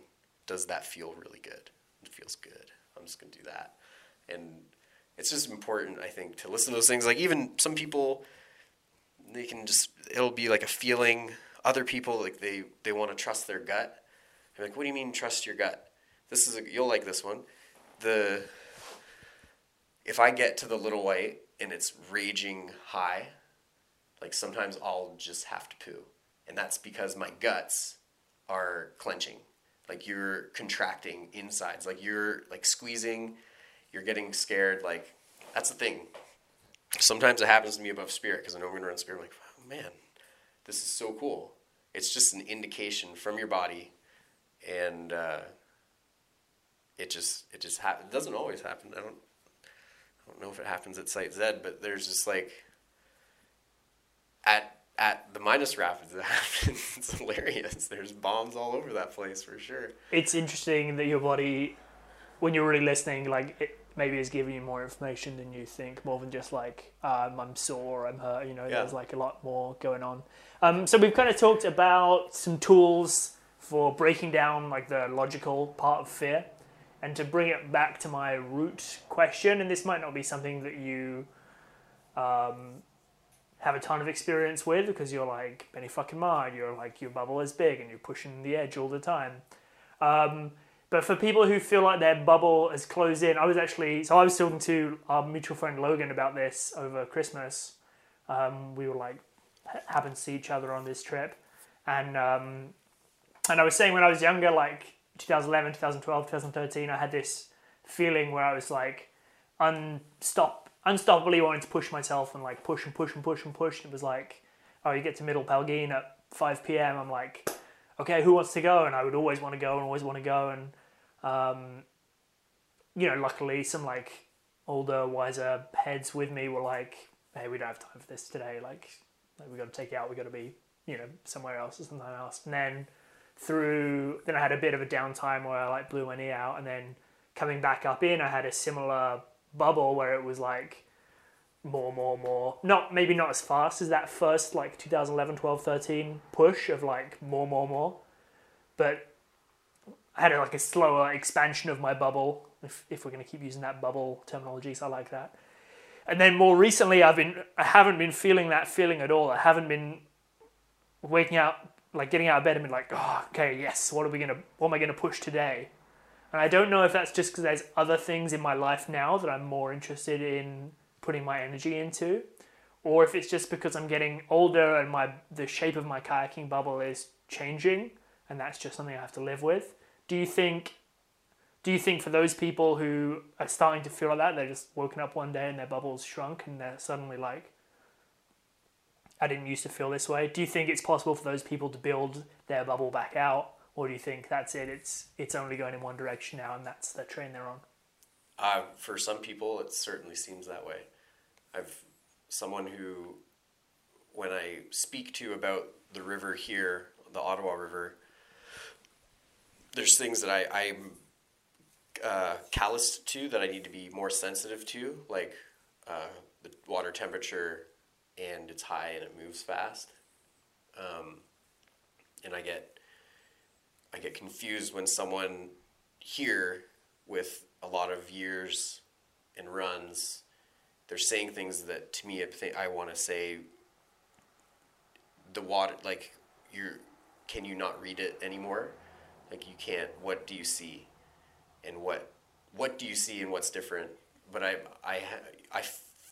does that feel really good? It feels good. I'm just gonna do that, and it's just important i think to listen to those things. Like even some people they can just it'll be like a feeling. Other people like they they want to trust their gut. They're like what do you mean trust your gut? This is a, you'll like this one. The if i get to the little white and it's raging high like sometimes i'll just have to poo. And that's because my guts are clenching like you're contracting insides like you're like squeezing you're getting scared. Like that's the thing. Sometimes it happens to me above spirit because I know I'm going to run spirit. I'm like, oh, man, this is so cool. It's just an indication from your body, and uh, it just it just ha- it doesn't always happen. I don't I don't know if it happens at Site Z, but there's just like at at the Midas Rapids it happens. it's hilarious. There's bombs all over that place for sure. It's interesting that your body, when you're really listening, like it, maybe is giving you more information than you think, more than just like um, I'm sore, I'm hurt. You know, Yeah. there's like a lot more going on. Um, so we've kind of talked about some tools for breaking down like the logical part of fear, and to bring it back to my root question, and this might not be something that you um, have a ton of experience with because you're like Benny fucking Marr, you're like your bubble is big and you're pushing the edge all the time. Um, but for people who feel like their bubble has closed in, I was actually so I was talking to our mutual friend Logan about this over Christmas. Um, we were like ha- happened to see each other on this trip, and um, and I was saying when I was younger, like 2011, 2012, 2013, I had this feeling where I was like unstop unstoppably wanting to push myself and like push and push and push and push. And It was like, oh, you get to Middle Palguin at 5 p.m. I'm like, okay, who wants to go? And I would always want to go and always want to go. And, um, you know, luckily some like older, wiser heads with me were like, hey, we don't have time for this today. Like, like we got to take it out. We got to be, you know, somewhere else or something else. And then through, then I had a bit of a downtime where I like blew my knee out. And then coming back up in, I had a similar bubble where it was like more, more, more. Not maybe not as fast as that first like 2011, 12, 13 push of like more, more, more, but I had a, like a slower expansion of my bubble. If if we're gonna keep using that bubble terminology, so I like that. And then more recently, I've been I haven't been feeling that feeling at all. I haven't been waking up like getting out of bed and being like, oh, okay, yes. What are we gonna? What am I gonna push today? And I don't know if that's just because there's other things in my life now that I'm more interested in putting my energy into, or if it's just because I'm getting older and my the shape of my kayaking bubble is changing, and that's just something I have to live with. Do you think? Do you think for those people who are starting to feel like that, they're just woken up one day and their bubble's shrunk and they're suddenly like, I didn't used to feel this way. Do you think it's possible for those people to build their bubble back out, or do you think that's it? It's it's only going in one direction now, and that's the train they're on. Uh, for some people, it certainly seems that way. I've someone who, when I speak to about the river here, the Ottawa River, there's things that I, I'm uh, calloused to that I need to be more sensitive to, like uh, the water temperature, and it's high and it moves fast, um, and I get I get confused when someone here with a lot of years and runs, they're saying things that to me I think I want to say. The water, like you're, can you not read it anymore? Like you can't. What do you see? And what what do you see and what's different? But I I I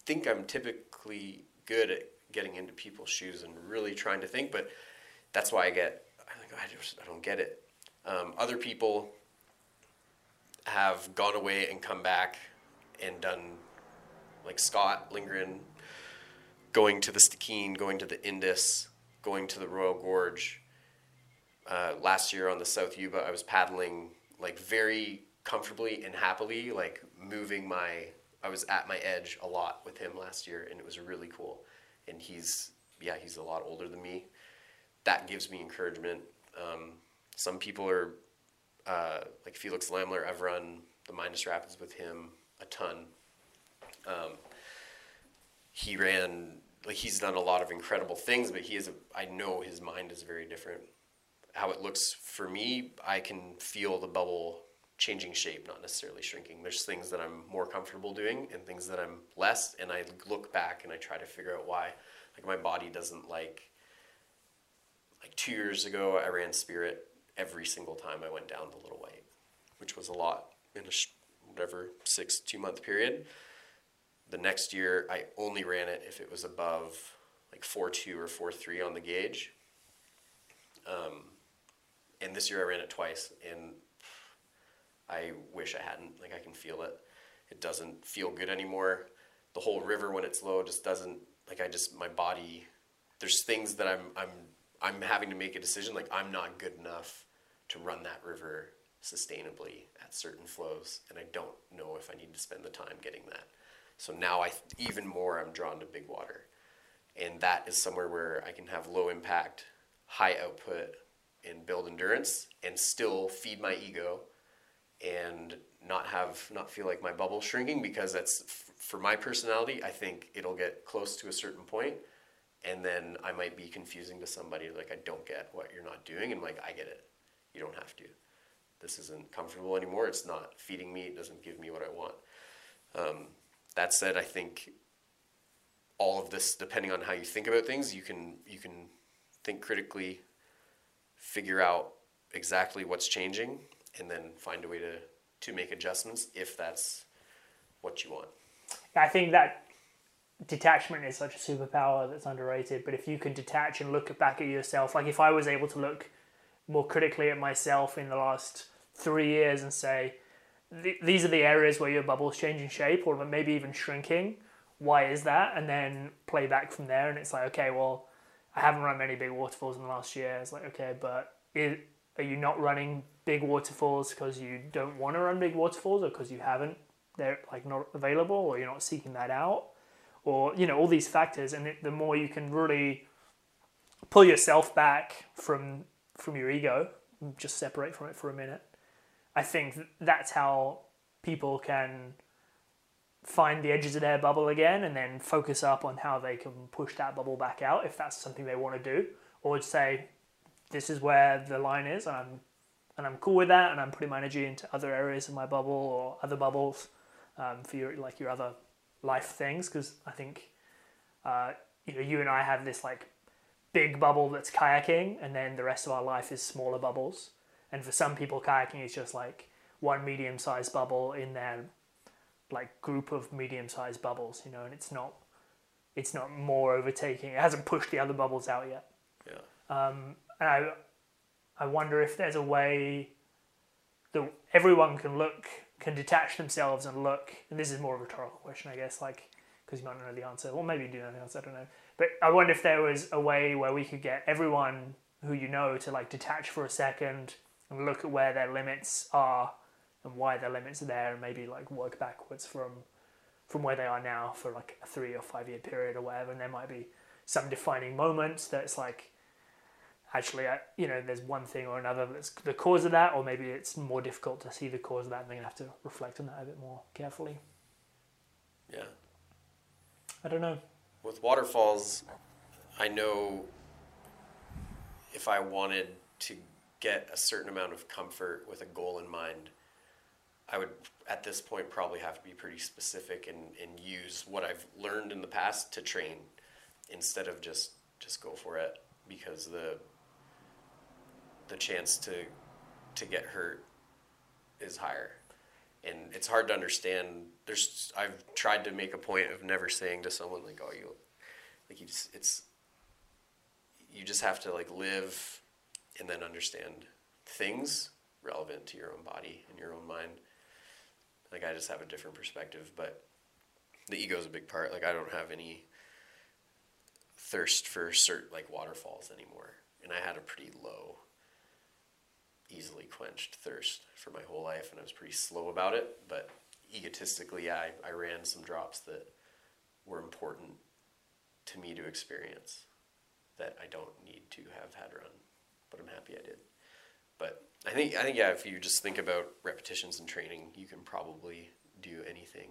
think I'm typically good at getting into people's shoes and really trying to think, but that's why I get I think oh, I just I don't get it. Um, other people have gone away and come back and done like Scott Lindgren going to the Stikine, going to the Indus, going to the Royal Gorge. Uh, last year on the South Yuba, I was paddling like very comfortably and happily, like moving my. I was at my edge a lot with him last year, and it was really cool. And he's yeah, he's a lot older than me. That gives me encouragement. Um, some people are uh, like Felix Lamler. I've run the Minus Rapids with him a ton. Um, he ran like he's done a lot of incredible things, but he is a. I know his mind is very different. How it looks for me, I can feel the bubble changing shape, not necessarily shrinking. There's things that I'm more comfortable doing and things that I'm less, and I look back and I try to figure out why. Like my body doesn't like. Like two years ago, I ran Spirit every single time I went down the Little White, which was a lot in a sh- whatever six two month period the next year I only ran it if it was above like four two or four three on the gauge. Um, and this year I ran it twice, and I wish I hadn't. Like I can feel it. It doesn't feel good anymore. The whole river when it's low just doesn't. Like I just my body. There's things that I'm I'm I'm having to make a decision. Like I'm not good enough to run that river sustainably at certain flows, and I don't know if I need to spend the time getting that. So now I even more I'm drawn to big water, and that is somewhere where I can have low impact, high output, and build endurance, and still feed my ego, and not have not feel like my bubble shrinking because that's for my personality. I think it'll get close to a certain point, and then I might be confusing to somebody like I don't get what you're not doing, and like I get it. You don't have to. This isn't comfortable anymore. It's not feeding me. It doesn't give me what I want. Um, that said, I think all of this, depending on how you think about things, you can you can think critically, figure out exactly what's changing, and then find a way to to make adjustments if that's what you want. I think that detachment is such a superpower that's underrated. But if you can detach and look back at yourself, like if I was able to look more critically at myself in the last three years and say, these are the areas where your bubble's changing shape or maybe even shrinking. Why is that? And then play back from there. And it's like, okay, well, I haven't run many big waterfalls in the last year. It's like, okay, but is, are you not running big waterfalls because you don't want to run big waterfalls or because you haven't? They're like not available or you're not seeking that out or, you know, all these factors. And it, the more you can really pull yourself back from from your ego, just separate from it for a minute. I think that's how people can find the edges of their bubble again and then focus up on how they can push that bubble back out if that's something they want to do. Or say this is where the line is and I'm and I'm cool with that and I'm putting my energy into other areas of my bubble or other bubbles um, for your like your other life things. Because I think uh, you know you and I have this like big bubble that's kayaking and then the rest of our life is smaller bubbles and for some people, kayaking is just like one medium sized bubble in their like group of medium sized bubbles, you know, and it's not it's not more overtaking. It hasn't pushed the other bubbles out yet. Yeah. Um, and I I wonder if there's a way that everyone can look can detach themselves and look. And this is more of a rhetorical question, I guess, like because you might not know the answer. Well, maybe you do know the answer. I don't know. But I wonder if there was a way where we could get everyone who you know to like detach for a second and look at where their limits are and why their limits are there and maybe like work backwards from from where they are now for like a three or five year period or whatever. And there might be some defining moments that's like actually uh, you know there's one thing or another that's the cause of that or maybe it's more difficult to see the cause of that and they're to have to reflect on that a bit more carefully. Yeah. I don't know with waterfalls i know if i wanted to get a certain amount of comfort with a goal in mind, I would at this point probably have to be pretty specific and, and use what I've learned in the past to train instead of just just go for it because the the chance to to get hurt is higher. and it's hard to understand. There's I've tried to make a point of never saying to someone like, "Oh, you," like you just it's you just have to like live and then understand things relevant to your own body and your own mind. Like I just have a different perspective, but the ego is a big part. Like I don't have any thirst for certain like waterfalls anymore, and I had a pretty low, easily quenched thirst for my whole life, and I was pretty slow about it. But egotistically, I, I ran some drops that were important to me to experience that I don't need to have had run, but I'm happy I did. But I think I think yeah, if you just think about repetitions and training, you can probably do anything.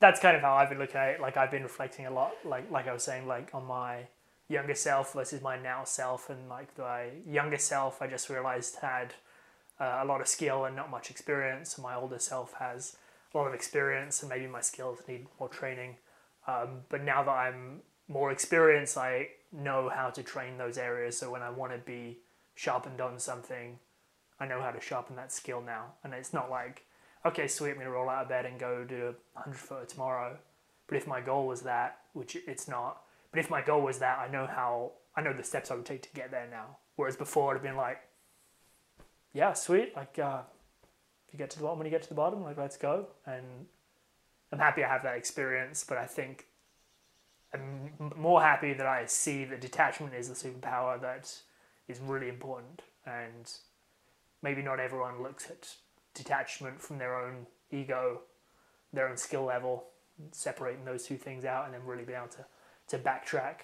That's kind of how I've been looking at it. Like I've been reflecting a lot, like like I was saying, like on my younger self versus my now self, and like my younger self, I just realized had uh, a lot of skill and not much experience. And my older self has a lot of experience, and maybe my skills need more training. Um, but now that I'm more experienced, I know how to train those areas. So when I want to be sharpened on something, I know how to sharpen that skill now. And it's not like, okay, sweet, I'm going to roll out of bed and go do a 100 foot tomorrow. But if my goal was that, which it's not, but if my goal was that, I know how, I know the steps I would take to get there now. Whereas before, it'd have been like, yeah, sweet, like, uh, if you get to the bottom, when you get to the bottom, like, let's go. And I'm happy I have that experience, but I think I'm more happy that I see that detachment is a superpower that is really important. And maybe not everyone looks at detachment from their own ego, their own skill level, separating those two things out, and then really be able to, to backtrack.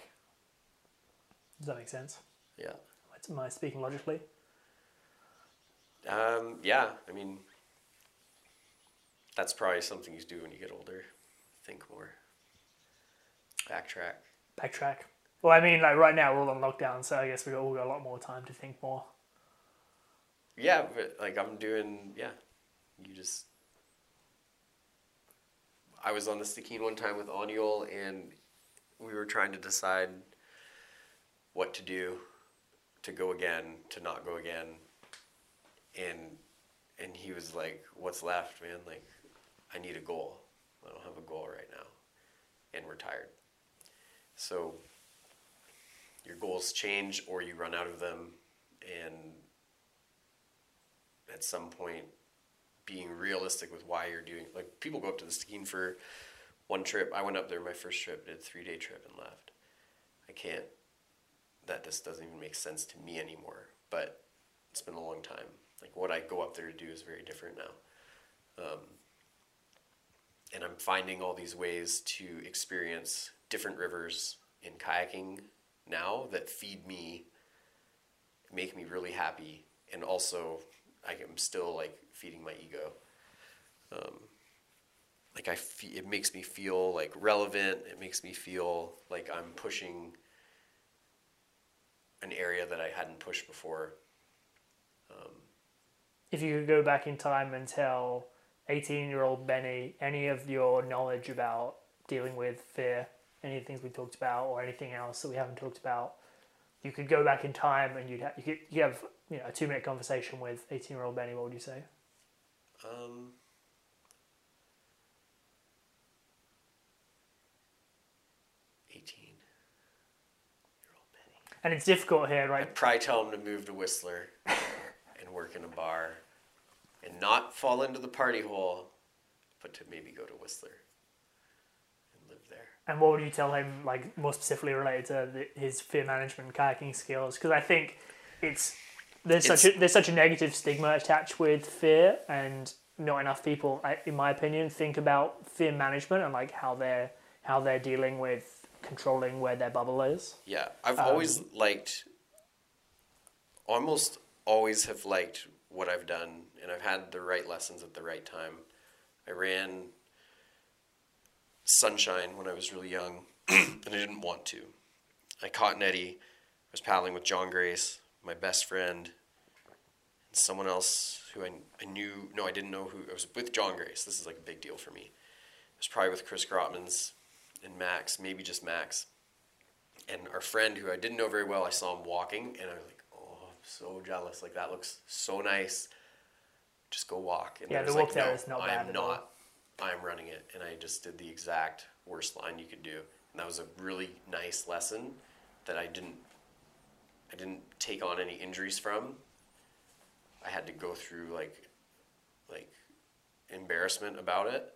Does that make sense? Yeah. Am I speaking logically? Um, yeah, I mean, that's probably something you do when you get older. Think more. Backtrack. Backtrack. Well, I mean, like right now we're all on lockdown, so I guess we've all got a lot more time to think more. Yeah, but like I'm doing, yeah, you just. I was on the Stikine one time with Aniol, and we were trying to decide what to do, to go again, to not go again, and and he was like, "What's left, man? Like, I need a goal. I don't have a goal right now, and we're tired." So your goals change, or you run out of them, and at some point being realistic with why you're doing like people go up to the Stikine for one trip. I went up there my first trip, did a three day trip and left. I can't that just doesn't even make sense to me anymore. But it's been a long time. Like what I go up there to do is very different now. Um, and I'm finding all these ways to experience different rivers in kayaking now that feed me, make me really happy, and also I am still like feeding my ego. Um, like I, fe- it makes me feel like relevant. It makes me feel like I'm pushing an area that I hadn't pushed before. Um, if you could go back in time and tell 18 year old Benny any of your knowledge about dealing with fear, any of the things we talked about, or anything else that we haven't talked about, you could go back in time and you'd ha- you could you have you know a two minute conversation with 18 year old Benny. What would you say? um, eighteen year old Benny. And it's difficult here, right? I'd probably tell him to move to Whistler and work in a bar, and not fall into the party hole, but to maybe go to Whistler and live there. And what would you tell him, like more specifically related to the, his fear management kayaking skills? Because I think it's there's such a, there's such a negative stigma attached with fear, and not enough people, I- in my opinion, think about fear management and like how they're how they're dealing with controlling where their bubble is. Yeah, I've always um, liked, almost always have liked what I've done, and I've had the right lessons at the right time. I ran Sunshine when I was really young, and I didn't want to. I caught eddy. I was paddling with John Grace, my best friend, and someone else who I, I knew. No, I didn't know who. I was with John Grace. This is like a big deal for me. I was probably with Chris Grotmans and Max, maybe just Max. And our friend, who I didn't know very well, I saw him walking, and I was like, "Oh, I'm so jealous! Like that looks so nice." just go walk. And Yeah, the walk like, there no, is not I bad all." not. I'm running it, and I just did the exact worst line you could do, and that was a really nice lesson that I didn't. I didn't take on any injuries from. I had to go through like, like, embarrassment about it,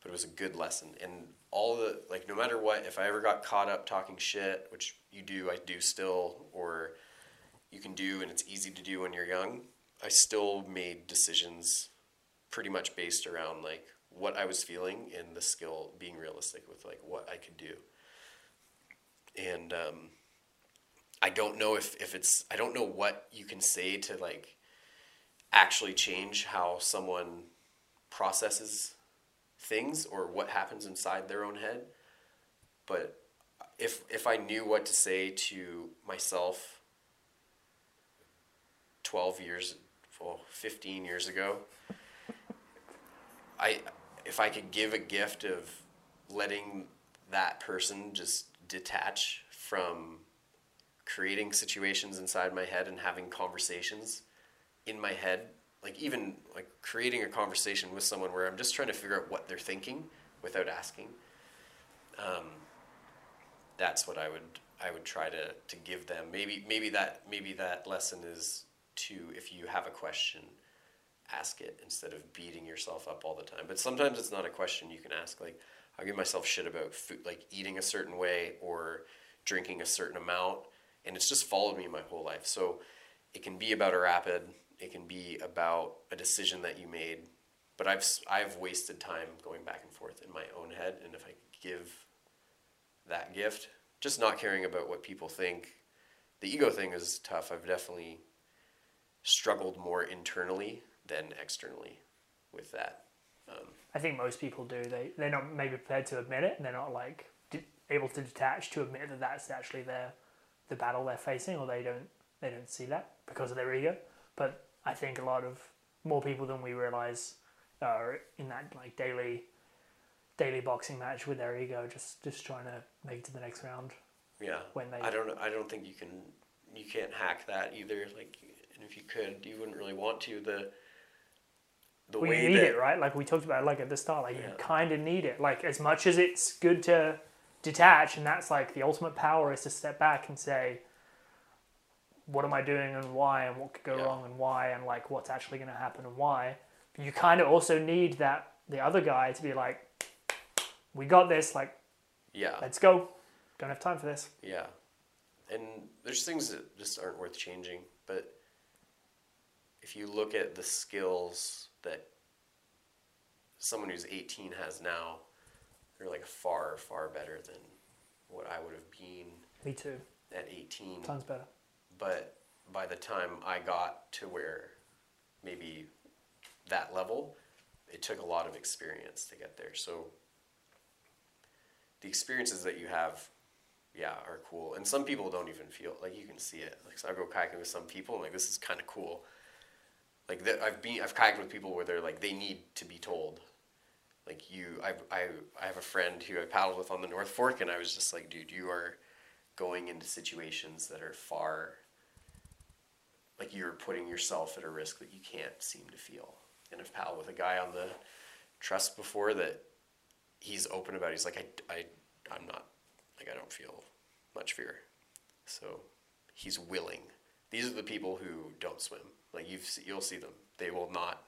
but it was a good lesson. And all the like, no matter what, if I ever got caught up talking shit, which you do, I do still, or you can do, and it's easy to do when you're young. I still made decisions pretty much based around like what I was feeling and the skill being realistic with like what I could do. And um, I don't know if, if it's I don't know what you can say to like actually change how someone processes things or what happens inside their own head. But if if I knew what to say to myself 12 years well 15 years ago. I if I could give a gift of letting that person just detach from creating situations inside my head and having conversations in my head like even like creating a conversation with someone where I'm just trying to figure out what they're thinking without asking um, that's what I would I would try to, to give them. Maybe maybe that maybe that lesson is to if you have a question ask it instead of beating yourself up all the time. But sometimes it's not a question you can ask. Like, I give myself shit about food, like eating a certain way or drinking a certain amount, and it's just followed me my whole life. So it can be about a rapid, it can be about a decision that you made. But I've I've wasted time going back and forth in my own head, and if I give that gift, just not caring about what people think, the ego thing is tough. I've definitely struggled more internally than externally with that. Um, I think most people do. They they're not maybe prepared to admit it, and they're not like d- able to detach to admit that that's actually their the battle they're facing, or they don't they don't see that because of their ego. But I think a lot of more people than we realize are in that like daily daily boxing match with their ego, just just trying to make it to the next round. yeah, When they- I don't I don't think you can you can't hack that either. Like, and if you could, you wouldn't really want to. The the Well, way you need that it, right? Like we talked about, like at the start, like Yeah. you kind of need it. Like as much as it's good to detach, and that's like the ultimate power is to step back and say, what am I doing and why, and what could go Yeah. wrong and why, and like what's actually going to happen and why. But you kind of also need that the other guy to be like, we got this. Like yeah let's go. Don't have time for this. yeah, and there's things that just aren't worth changing. But if you look at the skills that someone who's 18 has now, they're like far far better than what I would have been Me too. at 18. Tons better. but by the time I got to where maybe that level, it took a lot of experience to get there. So the experiences that you have, yeah, are cool. And some people don't even feel like you can see it. Like so I go kayaking with some people, and like this is kind of cool. Like that, I've been I've kayaked with people where they're like they need to be told. Like you, I I I have a friend who I paddled with on the North Fork, and I was just like, dude, you are going into situations that are far like you're putting yourself at a risk that you can't seem to feel. And I've paddled with a guy on the trust before that he's open about. It. He's like, I, I, I'm not like I don't feel much fear. So he's willing. These are the people who don't swim. Like you've you'll see them. They will not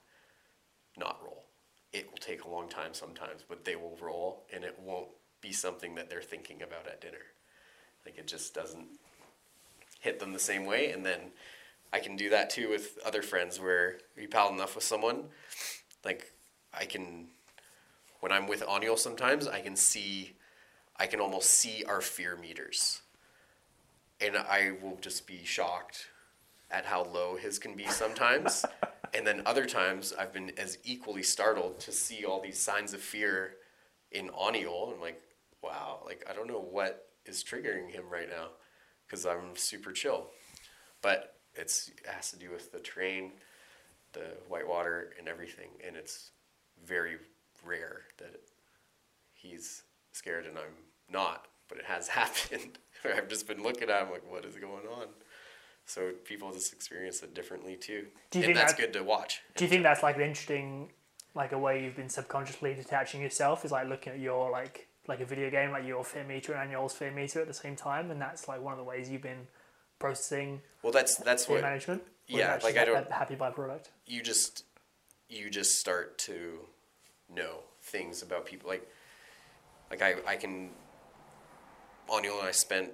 not roll. It will take a long time sometimes, but they will roll, and it won't be something that they're thinking about at dinner. Like it just doesn't hit them the same way. And then I can do that too with other friends where you paddle enough with someone, like I can, when I'm with Aniol sometimes, I can see, I can almost see our fear meters. And I will just be shocked at how low his can be sometimes. and then other times I've been as equally startled to see all these signs of fear in Aniol. I'm like, wow, like I don't know what is triggering him right now because I'm super chill. But it's it has to do with the terrain, the whitewater, and everything. And it's very rare that he's scared and I'm not. But it has happened. I've just been looking at him like, what is going on? So people just experience it differently too. Do you and think that's that- good to watch. Do you think that's like an interesting, like a way you've been subconsciously detaching yourself is like looking at your like like a video game, like your fear meter and Aniol's fear meter at the same time, and that's like one of the ways you've been processing Well, that's that's what management. Yeah, like I don't- happy byproduct. you just you just start to know things about people like like I, I can Aniol and I spent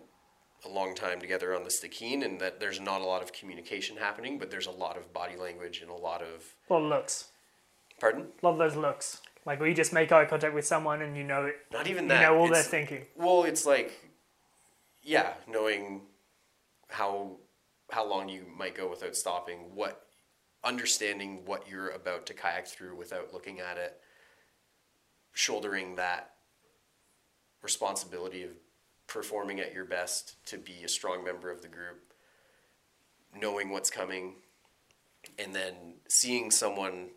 a long time together on the Stikine and that there's not a lot of communication happening, but there's a lot of body language and a lot of A lot of looks, pardon? a lot of those looks. Like where you just make eye contact with someone and you know it, Not even you that. know all they're thinking. Well, it's like, yeah, knowing how how long you might go without stopping, what understanding what you're about to kayak through without looking at it, shouldering that responsibility of performing at your best to be a strong member of the group, knowing what's coming, and then seeing someone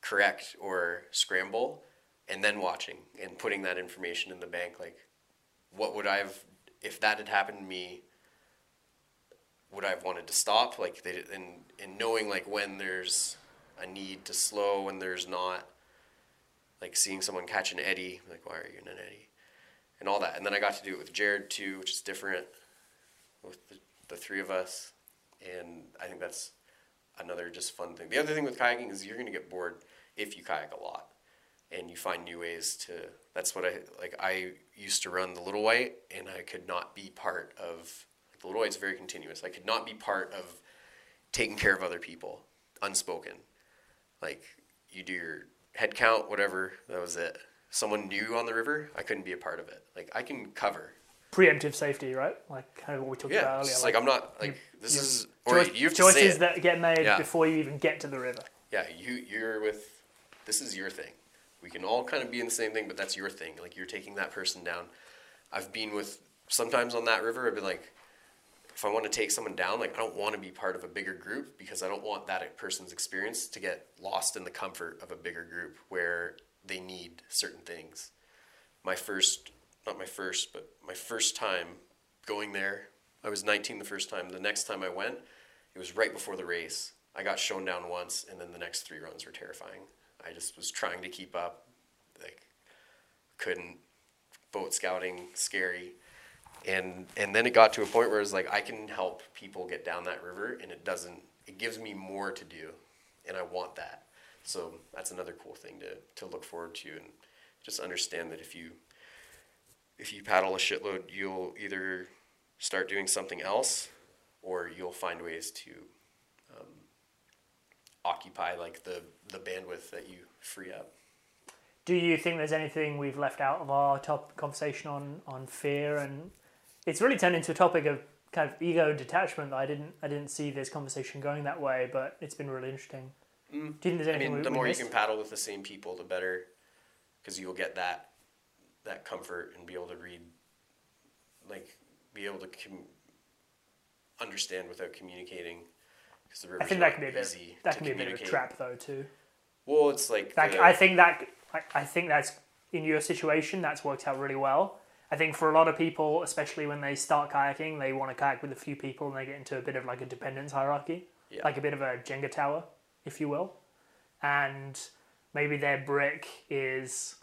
correct or scramble and then watching and putting that information in the bank like what would i have if that had happened to me would i have wanted to stop? Like they and and knowing like when there's a need to slow when there's not like seeing someone catch an eddy like why are you in an eddy and all that. And then i got to do it with jared too which is different with the, the three of us. And i think that's another just fun thing. The other thing with kayaking is you're going to get bored if you kayak a lot and you find new ways to that's what i like i used to run the little white and i could not be part of the little white's very continuous. I could not be part of taking care of other people unspoken. Like you do your head count whatever that was it someone new on the river i couldn't be a part of it like i can cover Preemptive safety, right? Like kind of what we talked yeah about earlier. it's like, i'm not like this is or choice- you have choices that get made Yeah. before you even get to the river. yeah you you're with this is your thing we can all kind of be in the same thing but that's your thing like you're taking that person down i've been with sometimes on that river i've been like if i want to take someone down like i don't want to be part of a bigger group because i don't want that person's experience to get lost in the comfort of a bigger group where they need certain things. My first not my first but my first time going there i was 19 the first time. The next time i went it was right before the race. I got shown down once and then the next three runs were terrifying. I just was trying to keep up like couldn't. Boat scouting scary. And and then it got to a point where it's like i can help people get down that river and it doesn't it gives me more to do and i want that so that's another cool thing to to look forward to and just understand that if you if you paddle a shitload you'll either start doing something else or you'll find ways to um, occupy like the the bandwidth that you free up Do you think there's anything we've left out of our top conversation on, on fear and it's really turned into a topic of kind of ego detachment that I didn't I didn't see this conversation going that way, but it's been really interesting. Do you think there's I mean, the we more you can paddle with the same people, the better, because you'll get that that comfort and be able to read, like, be able to com- understand without communicating. Because the I river's think that can be a bit easy that can be a bit of a trap though too. Well, it's like That, the- I think that I, I think that's in your situation that's worked out really well. I think for a lot of people, especially when they start kayaking, they want to kayak with a few people and they get into a bit of like a dependence hierarchy, Yeah. like a bit of a Jenga tower, if you will. And maybe their brick is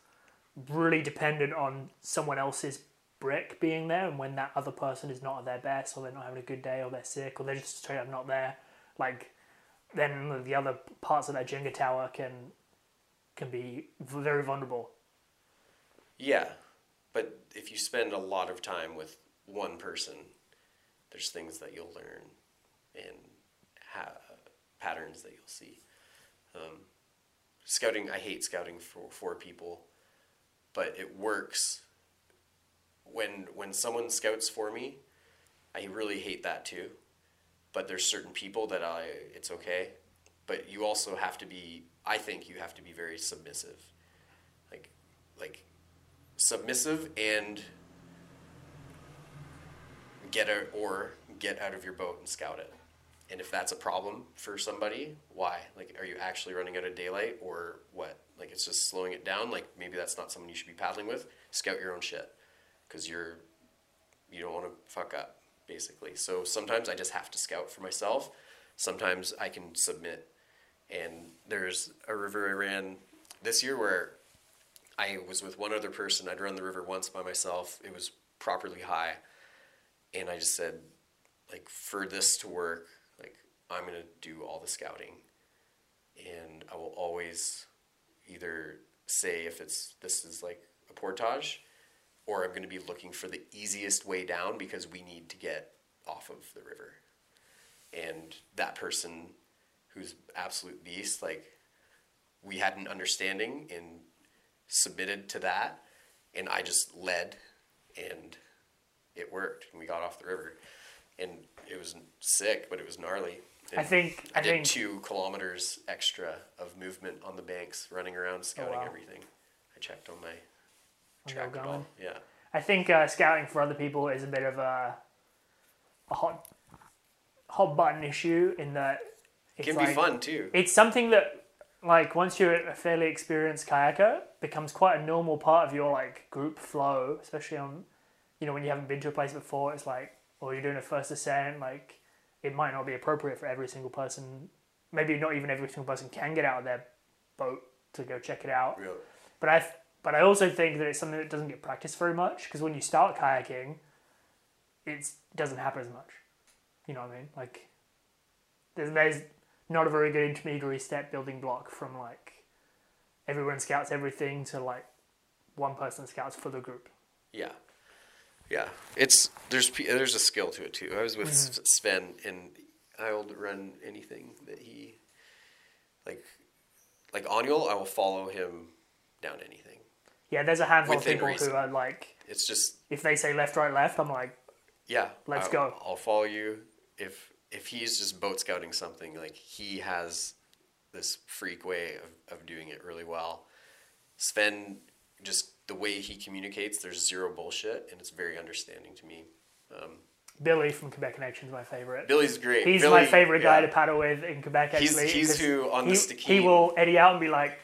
really dependent on someone else's brick being there, and when that other person is not at their best, or they're not having a good day, or they're sick, or they're just straight up not there, like then the other parts of that Jenga tower can can be very vulnerable. Yeah, but if you spend a lot of time with one person, there's things that you'll learn and ha- patterns that you'll see. Um, scouting, I hate scouting for for people, but it works. When when someone scouts for me, I really hate that too. But there's certain people that I it's okay. But you also have to be. I think you have to be very submissive, like like submissive and get out or get out of your boat and scout it. And if that's a problem for somebody, why? Like, are you actually running out of daylight or what? Like, it's just slowing it down. Like, maybe that's not someone you should be paddling with. Scout your own shit because you're you don't want to fuck up. basically. So sometimes I just have to scout for myself. Sometimes I can submit. And there's a river I ran this year where I was with one other person. I'd run the river once by myself. It was properly high. And I just said, like, for this to work, I'm going to do all the scouting. And I will always either say if it's this is like a portage or I'm going to be looking for the easiest way down because we need to get off of the river. And that person who's absolute beast, like we had an understanding and submitted to that, and I just led, and it worked, and we got off the river, and it was sick, but it was gnarly. I think I, I did think two kilometers extra of movement on the banks, running around, scouting wow. everything. I checked on my track it all. Yeah. I think uh, scouting for other people is a bit of a a hot hot button issue in that It can like, be fun too. It's something that like once you're a fairly experienced kayaker becomes quite a normal part of your like group flow, especially on you know when you haven't been to a place before. It's like or you're doing a first ascent, like it might not be appropriate for every single person. Maybe not even every single person can get out of their boat to go check it out. Real. But I, but I also think that it's something that doesn't get practiced very much because when you start kayaking, it doesn't happen as much. You know what I mean? Like, there's, there's not a very good intermediary step building block from like everyone scouts everything to like one person scouts for the group. Yeah, yeah. It's there's there's a skill to it too. I was with Mm-hmm. Sven, and I'll run anything that he like. Like Aniol, I will follow him down anything. Yeah, there's a handful Within of people reason. who are like, It's just if they say left, right, left, I'm like, yeah. Let's I- go. I'll follow you if if he's just boat scouting something like he has this freak way of, of doing it really well. Sven, just the way he communicates, there's zero bullshit, and it's very understanding to me. Um, Billy from Quebec Connection is my favorite. Billy's great. He's Billy- my favorite guy yeah. to paddle with in Quebec. He's- Actually, who on the he, he will eddy out and be like,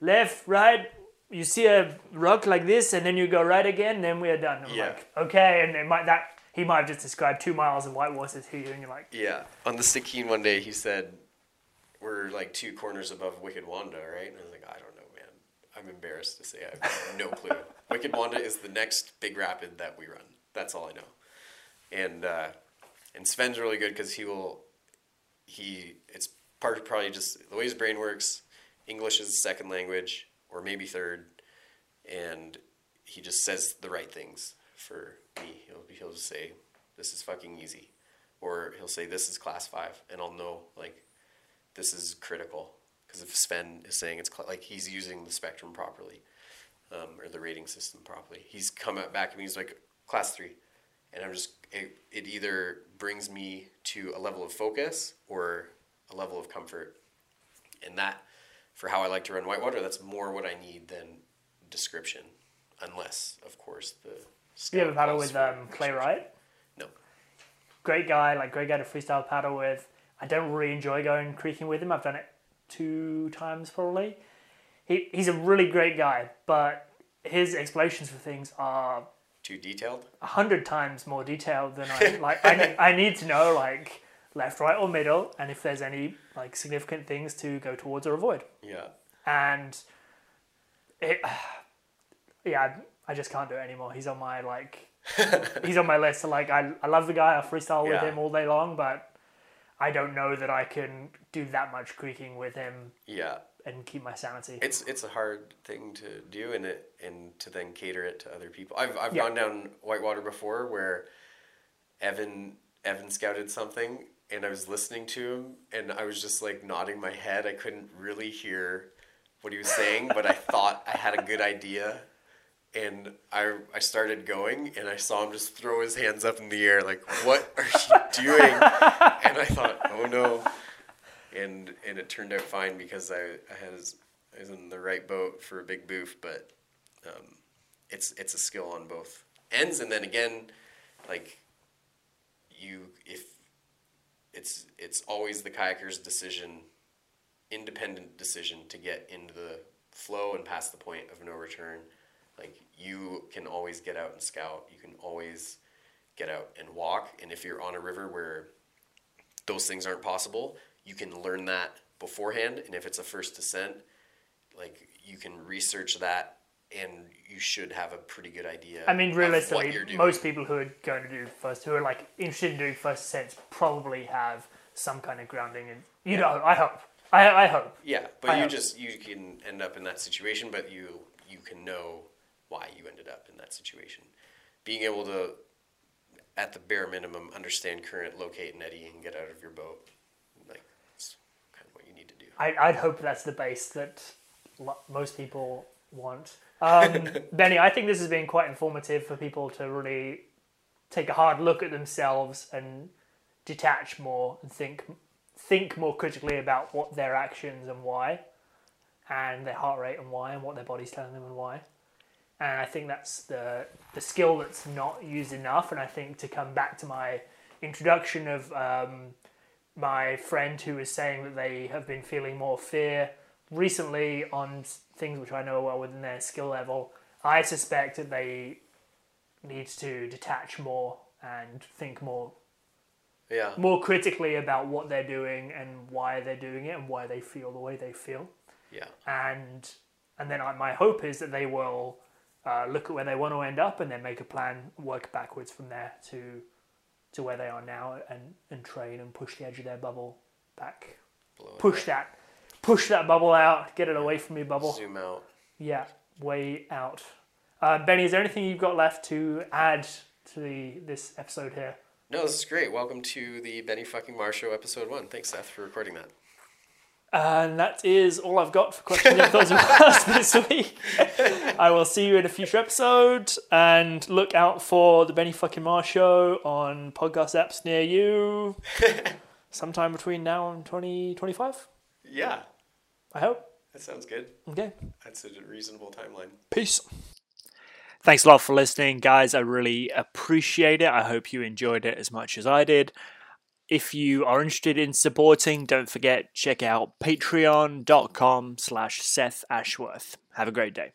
left, right. You see a rock like this, and then you go right again. Then we are done. I'm Yeah. like, okay, and it might that he might have just described two miles of whitewater to you, and you're like, Yeah. On the Stikine one day, he said, "We're like two corners above Wicked Wanda, right?" And I was like, "I don't. I'm embarrassed to say I have no clue. Wicked Wanda is the next big rapid that we run. That's all I know." And uh, and Sven's really good because he will. He it's part probably just the way his brain works. English is second language, or maybe third, and he just says the right things for me. He'll he'll just say, "This is fucking easy," or he'll say, "This is class five, and I'll know like this is critical because if Sven is saying it's like he's using the spectrum properly um, or the rating system properly, he's come back and he's like class three, and I'm just it, it either brings me to a level of focus or a level of comfort, and that for how I like to run whitewater, that's more what I need than description, unless of course the you ever scout paddle with um, Clay. Wright? No. Great guy, like great guy to freestyle paddle with. I don't really enjoy going creeking with him. I've done it two times probably. He he's a really great guy, but his explanations for things are Too detailed. a hundred times more detailed than I like. I, ne- I need to know like left, right, or middle, and if there's any like significant things to go towards or avoid. Yeah. And it, yeah, I, I just can't do it anymore. He's on my like, he's on my list. So like, I I love the guy. I freestyle with Yeah. him all day long, but I don't know that I can do that much creeking with him Yeah. and keep my sanity. It's it's a hard thing to do and it and to then cater it to other people. I've I've Yeah. gone down whitewater before where Evan Evan scouted something and I was listening to him and I was just like nodding my head. I couldn't really hear what he was saying, but I thought I had a good idea. And I I started going and I saw him just throw his hands up in the air like, "What are you doing?" and I thought, "Oh no." and and it turned out fine because I, I had I was in the right boat for a big boof, but um, it's it's a skill on both ends, and then again, like you if it's it's always the kayaker's decision, independent decision to get into the flow and past the point of no return. Like you can always get out and scout. You can always get out and walk. And if you're on a river where those things aren't possible, you can learn that beforehand. And if it's a first descent, like you can research that and you should have a pretty good idea. I mean, realistically, most people who are going to do first, who are like interested in doing first ascents, probably have some kind of grounding. And you know, I hope. I, I hope. Yeah, but I you have- just you can end up in that situation, but you you can know why you ended up in that situation. Being able to, at the bare minimum, understand current, locate, and eddy, and get out of your boat, like it's kind of what you need to do. I, I'd hope that's the base that lo- most people want. Um, Benny, I think this has been quite informative for people to really take a hard look at themselves and detach more and think think more critically about what their actions and why, and their heart rate and why, and what their body's telling them and why. And I think that's the the skill that's not used enough. And I think to come back to my introduction of um, my friend who was saying that they have been feeling more fear recently on things which I know are well within their skill level. I suspect that they need to detach more and think more Yeah, more critically about what they're doing and why they're doing it and why they feel the way they feel. yeah, And and then I, my hope is that they will uh, look at where they want to end up and then make a plan, work backwards from there to to where they are now and, and train and push the edge of their bubble back blow it push that push that bubble out get it away from your bubble zoom out. yeah way out uh, benny is there anything you've got left to add to the this episode here No, this is great. Welcome to the Benny fucking Marr Show, episode one. Thanks, Seth, for recording that. And that is all i've got for questions and thoughts and prayers this week i will see you in a future episode and look out for the benny fucking Marr show on podcast apps near you sometime between now and 2025 Yeah, i hope that sounds good. okay That's a reasonable timeline. Peace. Thanks a lot for listening, guys. I really appreciate it. I hope you enjoyed it as much as I did. If you are interested in supporting, don't forget check out patreon.com slash Seth Ashworth. Have a great day.